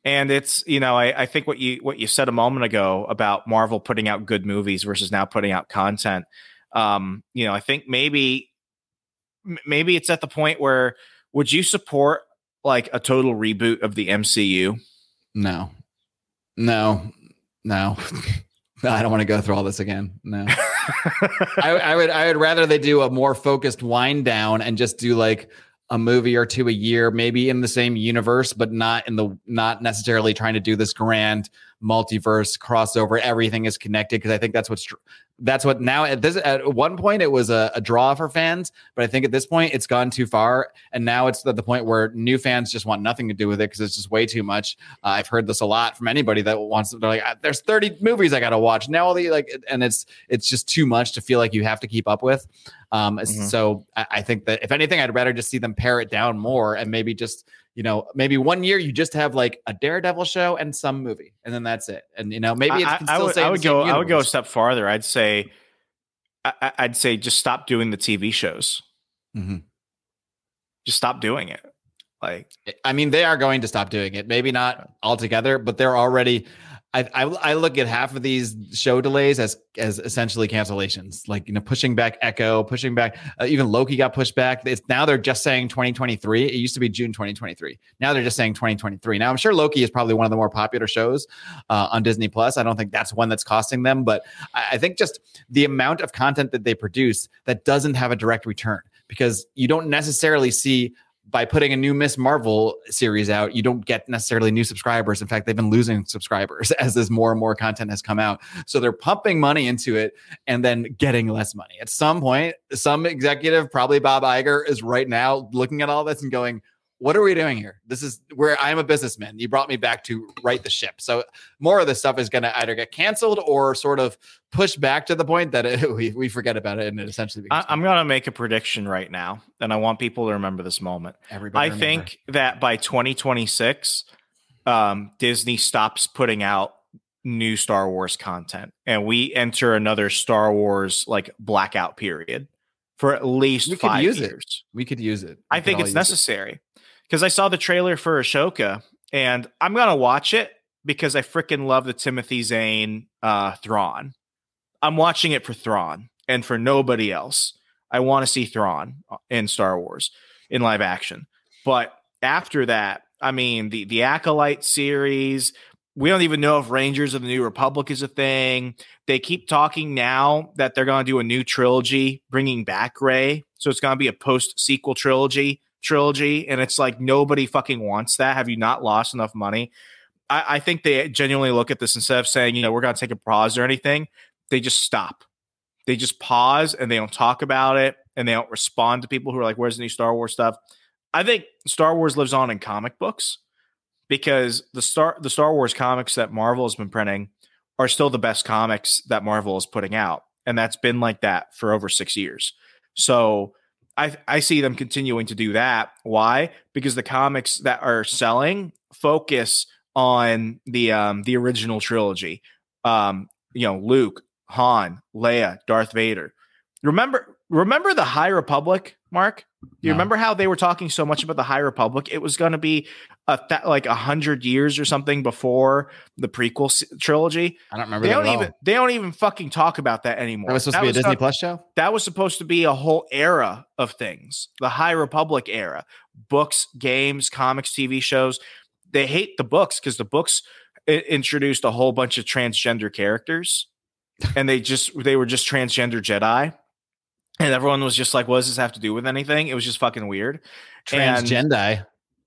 and it's you know I, I think what you what you said a moment ago about Marvel putting out good movies versus now putting out content. Um, you know, I think maybe maybe it's at the point where would you support like a total reboot of the MCU? No, no, no. No, [laughs] I don't want to go through all this again. No, [laughs] I, I would. I would rather they do a more focused wind down and just do like a movie or two a year, maybe in the same universe, but not in the not necessarily trying to do this grand multiverse crossover. Everything is connected because I think that's what's that's what now at this at one point it was a, a draw for fans, but I think at this point it's gone too far, and now it's at the point where new fans just want nothing to do with it because it's just way too much. Uh, I've heard this a lot from anybody that wants. They're like, "Ah, "There's 30 movies I got to watch now." All the like, and it's it's just too much to feel like you have to keep up with. Um, Mhm. so I, I think that if anything, I'd rather just see them pare it down more and maybe just you know maybe one year you just have like a Daredevil show and some movie, and then that's it. And you know maybe it's I, I would, I would go. I would go a step farther. I'd say, I, I'd say, just stop doing the TV shows. Mhm. Just stop doing it. Like, I mean, they are going to stop doing it. Maybe not altogether, but they're already. I, I look at half of these show delays as as essentially cancellations, like you know, pushing back Echo, pushing back. Uh, even Loki got pushed back. It's now they're just saying 2023. It used to be June 2023. Now they're just saying 2023. Now I'm sure Loki is probably one of the more popular shows uh, on Disney Plus. I don't think that's one that's costing them, but I, I think just the amount of content that they produce that doesn't have a direct return because you don't necessarily see by putting a new Miss Marvel series out, you don't get necessarily new subscribers. In fact, they've been losing subscribers [laughs] as this more and more content has come out. So they're pumping money into it and then getting less money. At some point, some executive, probably Bob Iger, is right now looking at all this and going, what are we doing here? This is where I'm a businessman. You brought me back to right the ship. So more of this stuff is going to either get canceled or sort of pushed back to the point that it, [laughs] we, we forget about it and it essentially becomes I, I'm going to make a prediction right now, and I want people to remember this moment. everybody. I remember. think that by 2026, um, Disney stops putting out new Star Wars content, and we enter another Star Wars like blackout period for at least We could five use it. years. we could use it. I We could think it's necessary. it. Because I saw the trailer for Ahsoka, and I'm gonna watch it because I freaking love the Timothy Zahn uh, Thrawn. I'm watching it for Thrawn and for nobody else. I want to see Thrawn uh, in Star Wars in live action. But after that, I mean the the Acolyte series. We don't even know if Rangers of the New Republic is a thing. They keep talking now that they're going to do a new trilogy, bringing back Rey. So it's going to be a post sequel trilogy trilogy, and it's like nobody fucking wants that. Have you not lost enough money? I, I think they genuinely look at this instead of saying, you know, we're going to take a pause or anything. They just stop. They just pause and they don't talk about it and they don't respond to people who are like, "Where's the new Star Wars stuff?" I think Star Wars lives on in comic books because the Star the Star Wars comics that Marvel has been printing are still the best comics that Marvel is putting out, and that's been like that for over six years. So I I see them continuing to do that. Why? Because the comics that are selling focus on the um the original trilogy. Um, you know, Luke, Han, Leia, Darth Vader. Remember remember the High Republic, Mark? You No. remember how they were talking so much about the High Republic? It was going to be a th- like a hundred years or something before the prequel s- trilogy. I don't remember They that don't even they don't even fucking talk about that anymore. That was supposed to be a Disney Plus show. that was supposed to be a whole era of things the high republic era books games comics tv shows they hate the books because the books i- introduced a whole bunch of transgender characters and they just they were just transgender jedi and everyone was just like what does this have to do with anything it was just fucking weird And- Transgendi.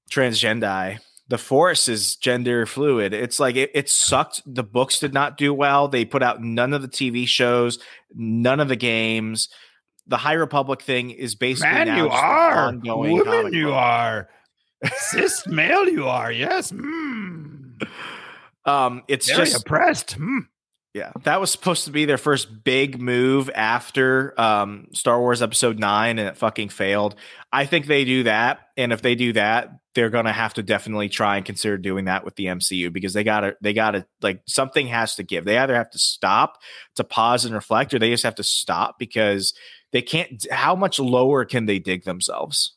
transgendi the force is gender fluid it's like it, it sucked the books did not do well they put out none of the tv shows none of the games the high republic thing is basically now just an ongoing comic book. are. [laughs] Cis male, you are. Yes. Mm. Um, it's Very just oppressed. Mm. Yeah, that was supposed to be their first big move after um, Star Wars Episode Nine, and it fucking failed. I think they do that, and if they do that, they're gonna have to definitely try and consider doing that with the MCU because they gotta, they gotta, like something has to give. They either have to stop to pause and reflect, or they just have to stop because they can't. How much lower can they dig themselves?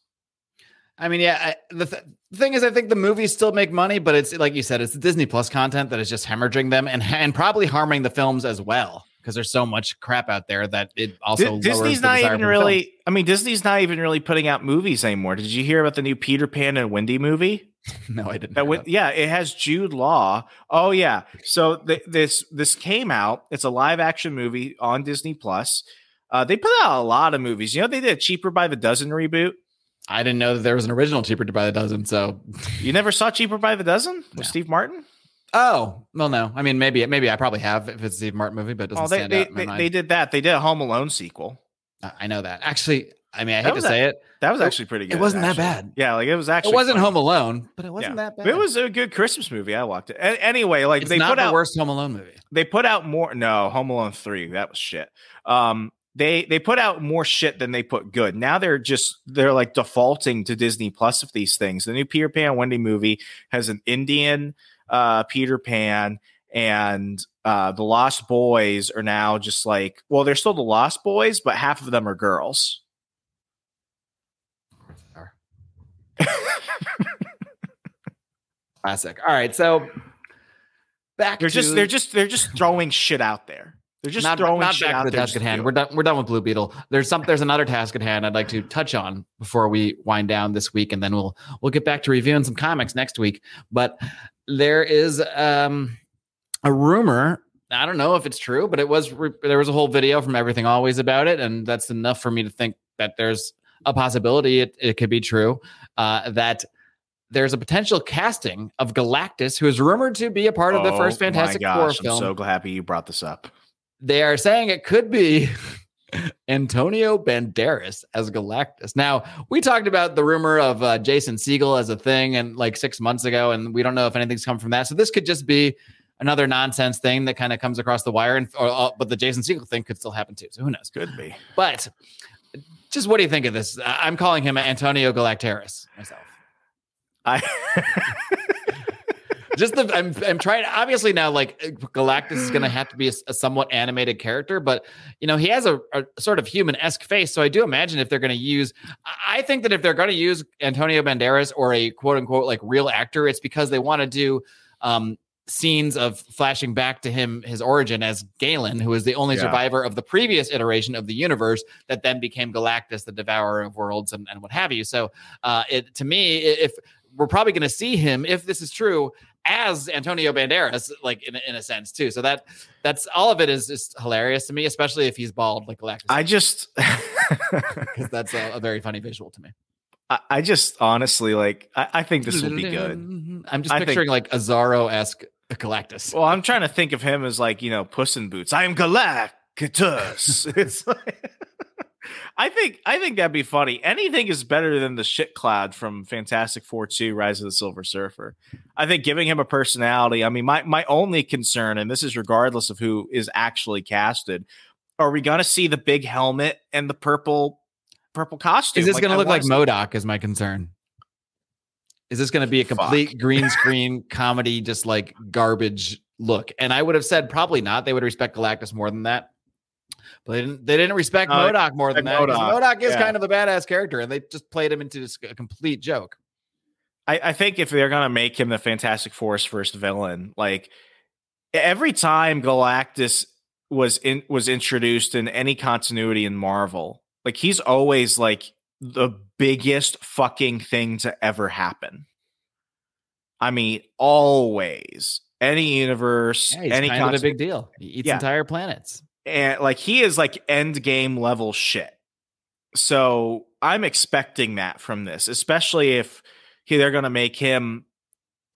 I mean, yeah. I, the, th- thing is, I think the movies still make money, but it's like you said, it's the Disney Plus content that is just hemorrhaging them and and probably harming the films as well because there's so much crap out there that it also Di- Disney's not even really. I mean, Disney's not even really putting out movies anymore. Did you hear about the new Peter Pan and Wendy movie? [laughs] no, I didn't. That went, yeah, it has Jude Law. Oh yeah, so th- this this came out. It's a live action movie on Disney Plus. Uh, they put out a lot of movies. You know, they did a cheaper by the dozen reboot. I didn't know that there was an original cheaper by the dozen. So you never saw cheaper by the dozen with No. Steve Martin? Oh well, no. I mean, maybe maybe I probably have if it's a Steve Martin movie, but it doesn't Oh, they stand they, out. in my they, they did that. They did a Home Alone sequel. I- know that. Actually, I mean, I That hate to was say it, That was actually pretty good. it wasn't that bad. Yeah, like it was actually. it wasn't funny. Home Alone, but it wasn't Yeah. that bad. It was a good Christmas movie. I walked it. A- anyway, like It's they not put the out worst Home Alone movie. they put out more no home alone 3 that was shit um they they put out more shit than they put good now they're just they're like defaulting to disney plus of these things the new peter pan wendy movie has an indian uh peter pan and uh the lost boys are now just like well they're still the lost boys but half of them are girls [laughs] Classic. All right, so back. they're just they're just they're just throwing shit out there they're just not, throwing not shit back out to the task at hand. We're done. We're done with Blue Beetle. There's some. There's another task at hand I'd like to touch on before we wind down this week, and then we'll we'll get back to reviewing some comics next week. But there is um, a rumor. I don't know if it's true, but it was re- there was a whole video from Everything Always about it, and that's enough for me to think that there's a possibility it, it could be true uh, that there's a potential casting of Galactus, who is rumored to be a part of the first Oh my Fantastic gosh, Four I'm film so happy you brought this up they are saying it could be [laughs] Antonio Banderas as Galactus. Now, we talked about the rumor of uh, Jason Segel as a thing and like six months ago, and we don't know if anything's come from that. So this could just be another nonsense thing that kind of comes across the wire, and or, uh, but the Jason Segel thing could still happen too. So who knows? could be But just what do you think of this? I'm calling him Antonio Galacteras myself. i [laughs] just the I'm I'm trying obviously now like Galactus is going to have to be a, a somewhat animated character but you know he has a, a sort of human-esque face so I do imagine if they're going to use I I think that if they're going to use Antonio Banderas or a quote unquote like real actor it's because they want to do um scenes of flashing back to him his origin as Galen who is the only Yeah. survivor of the previous iteration of the universe that then became Galactus the devourer of worlds and, and what have you so uh it to me if we're probably going to see him if this is true as Antonio Banderas, like in, a- in a sense too. So that that's all of it is just hilarious to me, especially if he's bald like Galactus. i just [laughs] [laughs] because that's a, a very funny visual to me. I, I just honestly like. I, I think this will be good. [laughs] I'm just I think- picturing like a Zorro esque Galactus. Well, I'm trying to think of him as like you know Puss in Boots. I am Galactus. it's like, I think I think that'd be funny. Anything is better than the shit cloud from Fantastic Four Two: Rise of the Silver Surfer. I think giving him a personality. I mean, my my only concern, and this is regardless of who is actually casted, are we going to see the big helmet and the purple purple costume? Is this going I to look like MODOK? Is my concern. Is this going to be a Fuck. complete green screen comedy, just like garbage look? And I would have said probably not. They would respect Galactus more than that. But they didn't. They didn't respect No, MODOK more than that. MODOK, Modoc is yeah. kind of a badass character, and they just played him into this, a complete joke. I, I think if they're gonna make him the Fantastic Four's first villain, like every time Galactus was in was introduced in any continuity in Marvel, like he's always like the biggest fucking thing to ever happen. I mean, always any universe, Yeah, any kind of a big deal. He eats Yeah. entire planets. And like he is like end game level shit. So I'm expecting that from this, especially if he, they're going to make him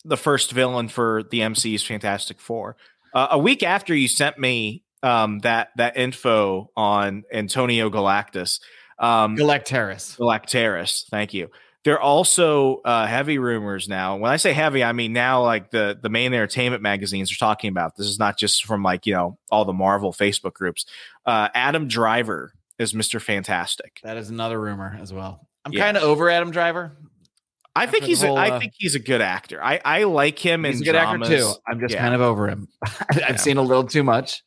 the first villain for the MCU's Fantastic Four. Uh, a week after you sent me um, that that info on Antonio Galactus, um, Galacteras. Galacteras, thank you. There are also uh, heavy rumors now. When I say heavy, I mean now like the the main entertainment magazines are talking about. This is not just from like you know all the Marvel Facebook groups. Uh, Adam Driver is Mister Fantastic. That is another rumor as well. I'm Yeah. kind of over Adam Driver. I think he's a, whole, I uh, think he's a good actor. I I like him He's in a good dramas. actor too. I'm just Yeah. kind of over him. [laughs] I've Yeah. seen a little too much,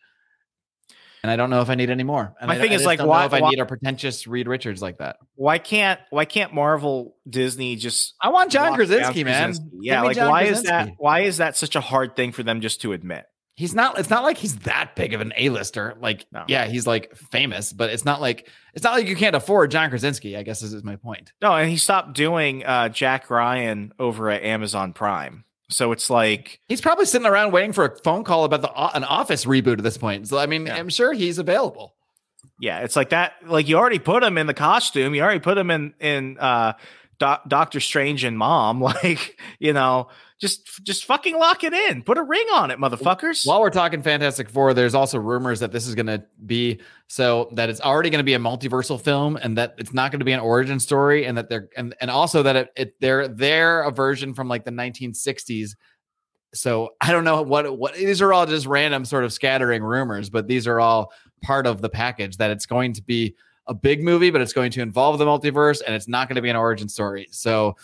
and I don't know if I need any more. And My I, thing I is, like, don't why- know if I why- need a pretentious Reed Richards like that. why can't why can't Marvel Disney just I want John Krasinski, man. Krasinski? Yeah, like John why is that why is that such a hard thing for them just to admit? He's not. It's not like he's that big of an A-lister. Like, No. yeah, he's like famous, but it's not like it's not like you can't afford John Krasinski. I guess is, is my point. No, and he stopped doing uh, Jack Ryan over at Amazon Prime. So it's like He's probably sitting around waiting for a phone call about the an Office reboot at this point. So I mean, Yeah. I'm sure he's available. yeah, it's like that. Like you already put him in the costume. You already put him in in uh, Doc, Doctor Strange and Mom. [laughs] Like you know, just just fucking lock it in. Put a ring on it, motherfuckers. While we're talking Fantastic Four, there's also rumors that this is going to be so that it's already going to be a multiversal film, and that it's not going to be an origin story, and that they're and and also that it, it they're they're a version from like the 1960s. So I don't know what what these are all just random sort of scattering rumors, but these are all part of the package that it's going to be a big movie, but it's going to involve the multiverse, and it's not going to be an origin story. So.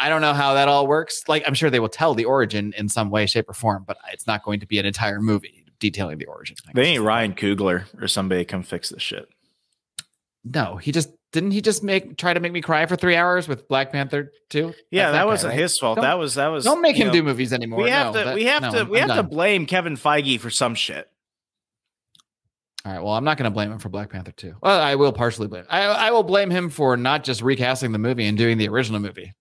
I don't know how that all works. Like, I'm sure they will tell the origin in some way, shape, or form, but it's not going to be an entire movie detailing the origin. They need Ryan Coogler or somebody come fix this shit. No, he just didn't. He just make try to make me cry for three hours with Black Panther too. Yeah, That's that guy, wasn't right? his fault. Don't- That was that was. Don't make him know, do movies anymore. We have No, to. that- we have no, to. We I'm have to blame Kevin Feige for some shit. All right. Well, I'm not going to blame him for Black Panther too. Well, I will partially blame. I I will blame him for not just recasting the movie and doing the original movie.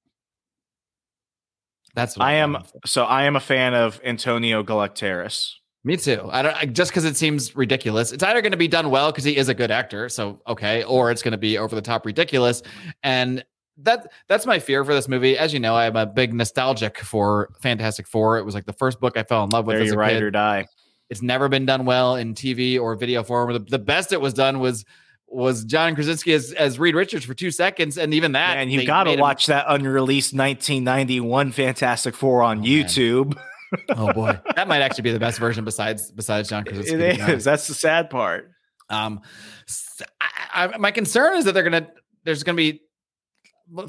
That's what I am blame him for. so I am a fan of Antonio Galacteras. Me too. I don't I, just because it seems ridiculous. It's either going to be done well because he is a good actor, so okay, or it's going to be over the top ridiculous. And that that's my fear for this movie. As you know, I'm a big nostalgic for Fantastic Four. It was like the first book I fell in love with There as you a ride kid. or die. It's never been done well in TV or video form. The, the best it was done was was John Krasinski as, as Reed Richards for two seconds, and even that. And you they got to made him- watch that unreleased 1991 Fantastic Four on Oh, man. YouTube. oh boy, [laughs] that might actually be the best version besides besides John Krasinski. to be It honest. is. That's the sad part. Um, s- I, I- my concern is that they're gonna. There's gonna be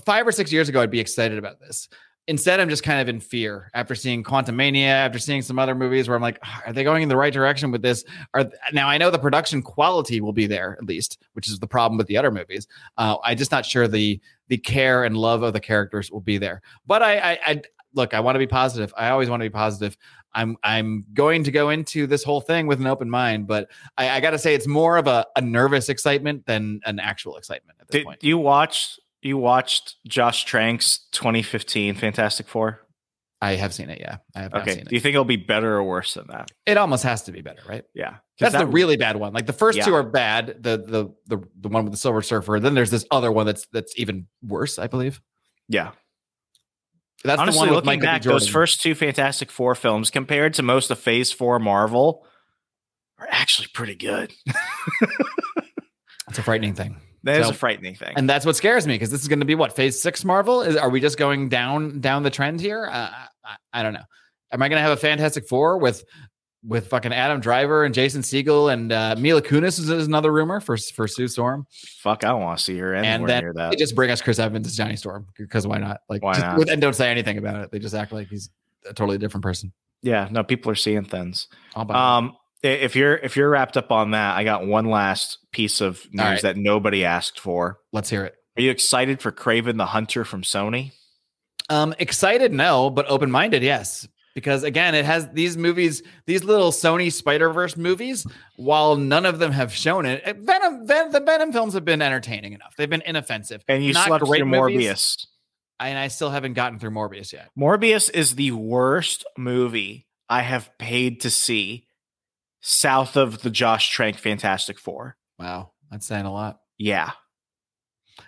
five or six years ago. I'd be excited about this. Instead, I'm just kind of in fear after seeing Quantumania, after seeing some other movies where I'm like, "Ah, are they going in the right direction with this? Are now I know the production quality will be there at least, which is the problem with the other movies. Uh, I'm just not sure the the care and love of the characters will be there. But I, I, I look, I want to be positive. I always want to be positive. I'm I'm going to go into this whole thing with an open mind, but I, I got to say it's more of a, a nervous excitement than an actual excitement at this Did point. you watch? You watched Josh Trank's 2015 Fantastic Four? I have seen it. Yeah, I have Okay. Do it. you think it'll be better or worse than that? It almost has to be better, right? Yeah, That's that- the really bad one. Like the first Yeah. two are bad. The the the the one with the Silver Surfer. Then there's this other one that's that's even worse. I believe. Yeah. That's Honestly, the one with looking Michael back, those first two Fantastic Four films compared to most of Phase Four Marvel are actually pretty good. [laughs] It's a frightening thing. That is So- a frightening thing. And that's what scares me because this is going to be what phase six Marvel is. Are we just going down down the trend here? Uh, I, I don't know. Am I going to have a Fantastic Four with with fucking Adam Driver and Jason Segel and uh, Mila Kunis is, is another rumor for for Sue Storm, Fuck, I don't want to see her anywhere and then they just bring us Chris Evans as Johnny Storm because why not? Like Why just- not? and don't say anything about it. They just act like he's a totally different person. yeah, no, people are seeing things. I'll buy it. Um, if you're if you're wrapped up on that, I got one last piece of news right. that nobody asked for. Let's hear it. Are you excited for Kraven the Hunter from Sony? Um, excited, no, but open minded, yes. Because again, it has these movies, these little Sony Spider Verse movies. While none of them have shown it, it- Venom, Ven- the Venom films have been entertaining enough. They've been inoffensive, And you Not slept through. Morbius. and I still haven't gotten through Morbius yet. Morbius is the worst movie I have paid to see south of the Josh Trank Fantastic Four. Wow, that's saying a lot. Yeah.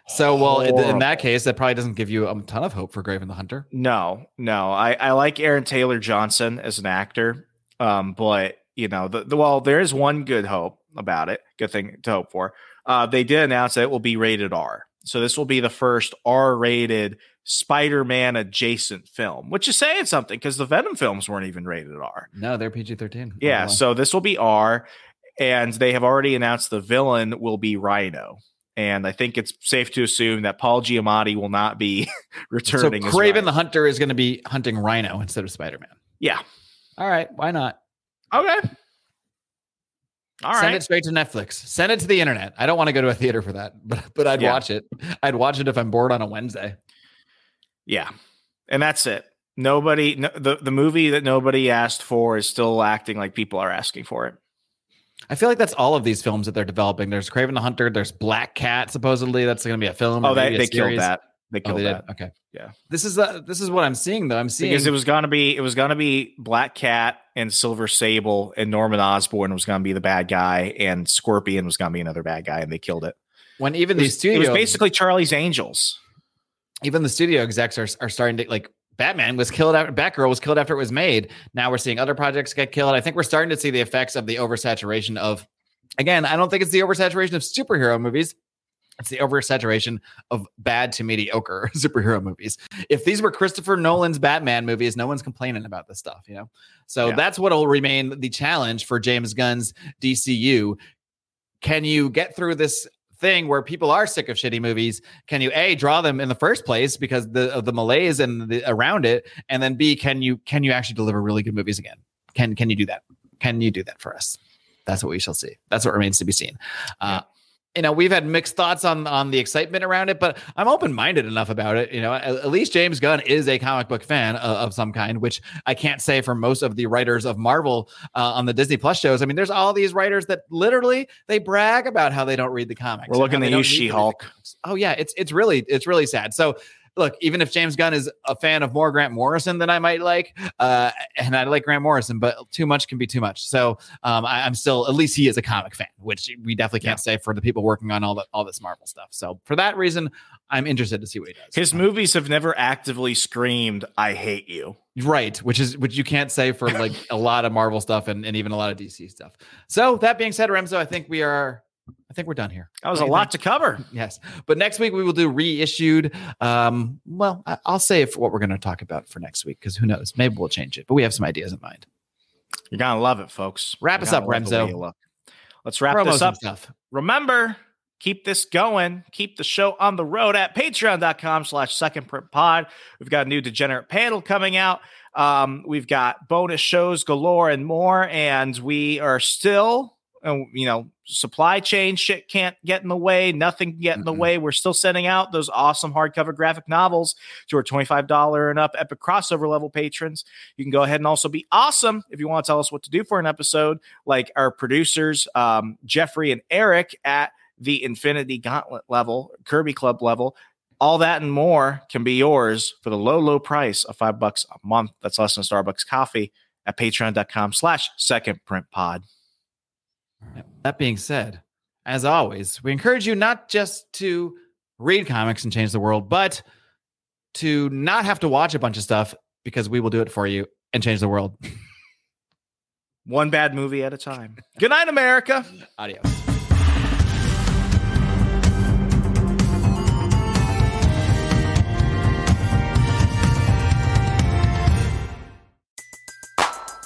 So, well, in, in that case, that probably doesn't give you a ton of hope for Kraven the Hunter. No, no. I, I like Aaron Taylor Johnson as an actor. Um, but you know, the, the well, there is one good hope about it. Good thing to hope for. Uh, they did announce that it will be rated R. So this will be the first R-rated Spider-Man adjacent film, which is saying something because the Venom films weren't even rated R. No, they're PG thirteen. Yeah, so this will be R, and they have already announced the villain will be Rhino. And I think it's safe to assume that Paul Giamatti will not be [laughs] returning. as Kraven the Hunter is going to be hunting Rhino instead of Spider Man. yeah. All right, why not? Okay. All Send right. it straight to Netflix. Send it to the internet. I don't want to go to a theater for that, [laughs] but but I'd Yeah. watch it. I'd watch it if I'm bored on a Wednesday. Yeah, and that's it. Nobody, no, the the movie that nobody asked for is still acting like people are asking for it. I feel like that's all of these films that they're developing. There's Kraven the Hunter. There's Black Cat. Supposedly that's going to be a film. Oh, they they killed that. They Oh, killed they that. did. Okay. Yeah. This is uh, this is what I'm seeing though. I'm seeing Because it was gonna be it was gonna be Black Cat and Silver Sable and Norman Osborn was gonna be the bad guy and Scorpion was gonna be another bad guy and they killed it. when even It these was, it studio was basically Charlie's Angels. even the studio execs are, are starting to like Batman was killed after Batgirl was killed after it was made. Now we're seeing other projects get killed. I think we're starting to see the effects of the oversaturation of again, I don't think it's the oversaturation of superhero movies. It's the oversaturation of bad to mediocre [laughs] superhero movies. If these were Christopher Nolan's Batman movies, no one's complaining about this stuff, you know? So Yeah. that's what will remain the challenge for James Gunn's DCU. Can you get through this thing where people are sick of shitty movies? Can you a draw them in the first place because the of the malaise and the around it, and then b can you can you actually deliver really good movies again? Can can you do that? Can you do that for us? That's what we shall see. That's what remains to be seen. Uh, you know, we've had mixed thoughts on on the excitement around it, but I'm open minded enough about it. You know, at, at least James Gunn is a comic book fan of, of some kind, which I can't say for most of the writers of Marvel uh, on the Disney Plus shows. I mean, there's all these writers that literally they brag about how they don't read the comics. We're looking at you, don't need to read the She-Hulk. Oh yeah, it's it's really it's really sad. So look, even if James Gunn is a fan of more Grant Morrison than I might like, uh, and I like Grant Morrison, but too much can be too much. So um, I, I'm still at least he is a comic fan, which we definitely can't say for the people working on all the all this Marvel stuff. So for that reason, I'm interested to see what he does. His movies have never actively screamed, I hate you. Right, which is which you can't say for like a lot of Marvel stuff and, and even a lot of DC stuff. So that being said, Remso, I think we are I think we're done here. That was a lot think? to cover. Yes. But next week we will do reissued. Um, well, I, I'll save what we're going to talk about for next week because who knows? Maybe we'll change it, but we have some ideas in mind. You're gonna love it, folks. Wrap You're us up, Remso. look. Let's wrap Promos this up. Stuff. Remember, keep this going. Keep the show on the road at patreon.com slash second print pod. We've got a new degenerate panel coming out. Um, we've got bonus shows galore and more. And we are still, uh, you know, supply chain shit can't get in the way. Nothing can get in the Mm-mm. way. We're still sending out those awesome hardcover graphic novels to our $25 and up epic crossover level patrons. You can go ahead and also be awesome if you want to tell us what to do for an episode, like our producers, um, Jeffrey and Eric at the Infinity Gauntlet level, Kirby Club level. All that and more can be yours for the low, low price of five bucks a month. That's less than Starbucks coffee at patreon.com slash second print pod. That being said, as always, we encourage you not just to read comics and change the world, but to not have to watch a bunch of stuff because we will do it for you and change the world. [laughs] One bad movie at a time. Good night, America. Adios.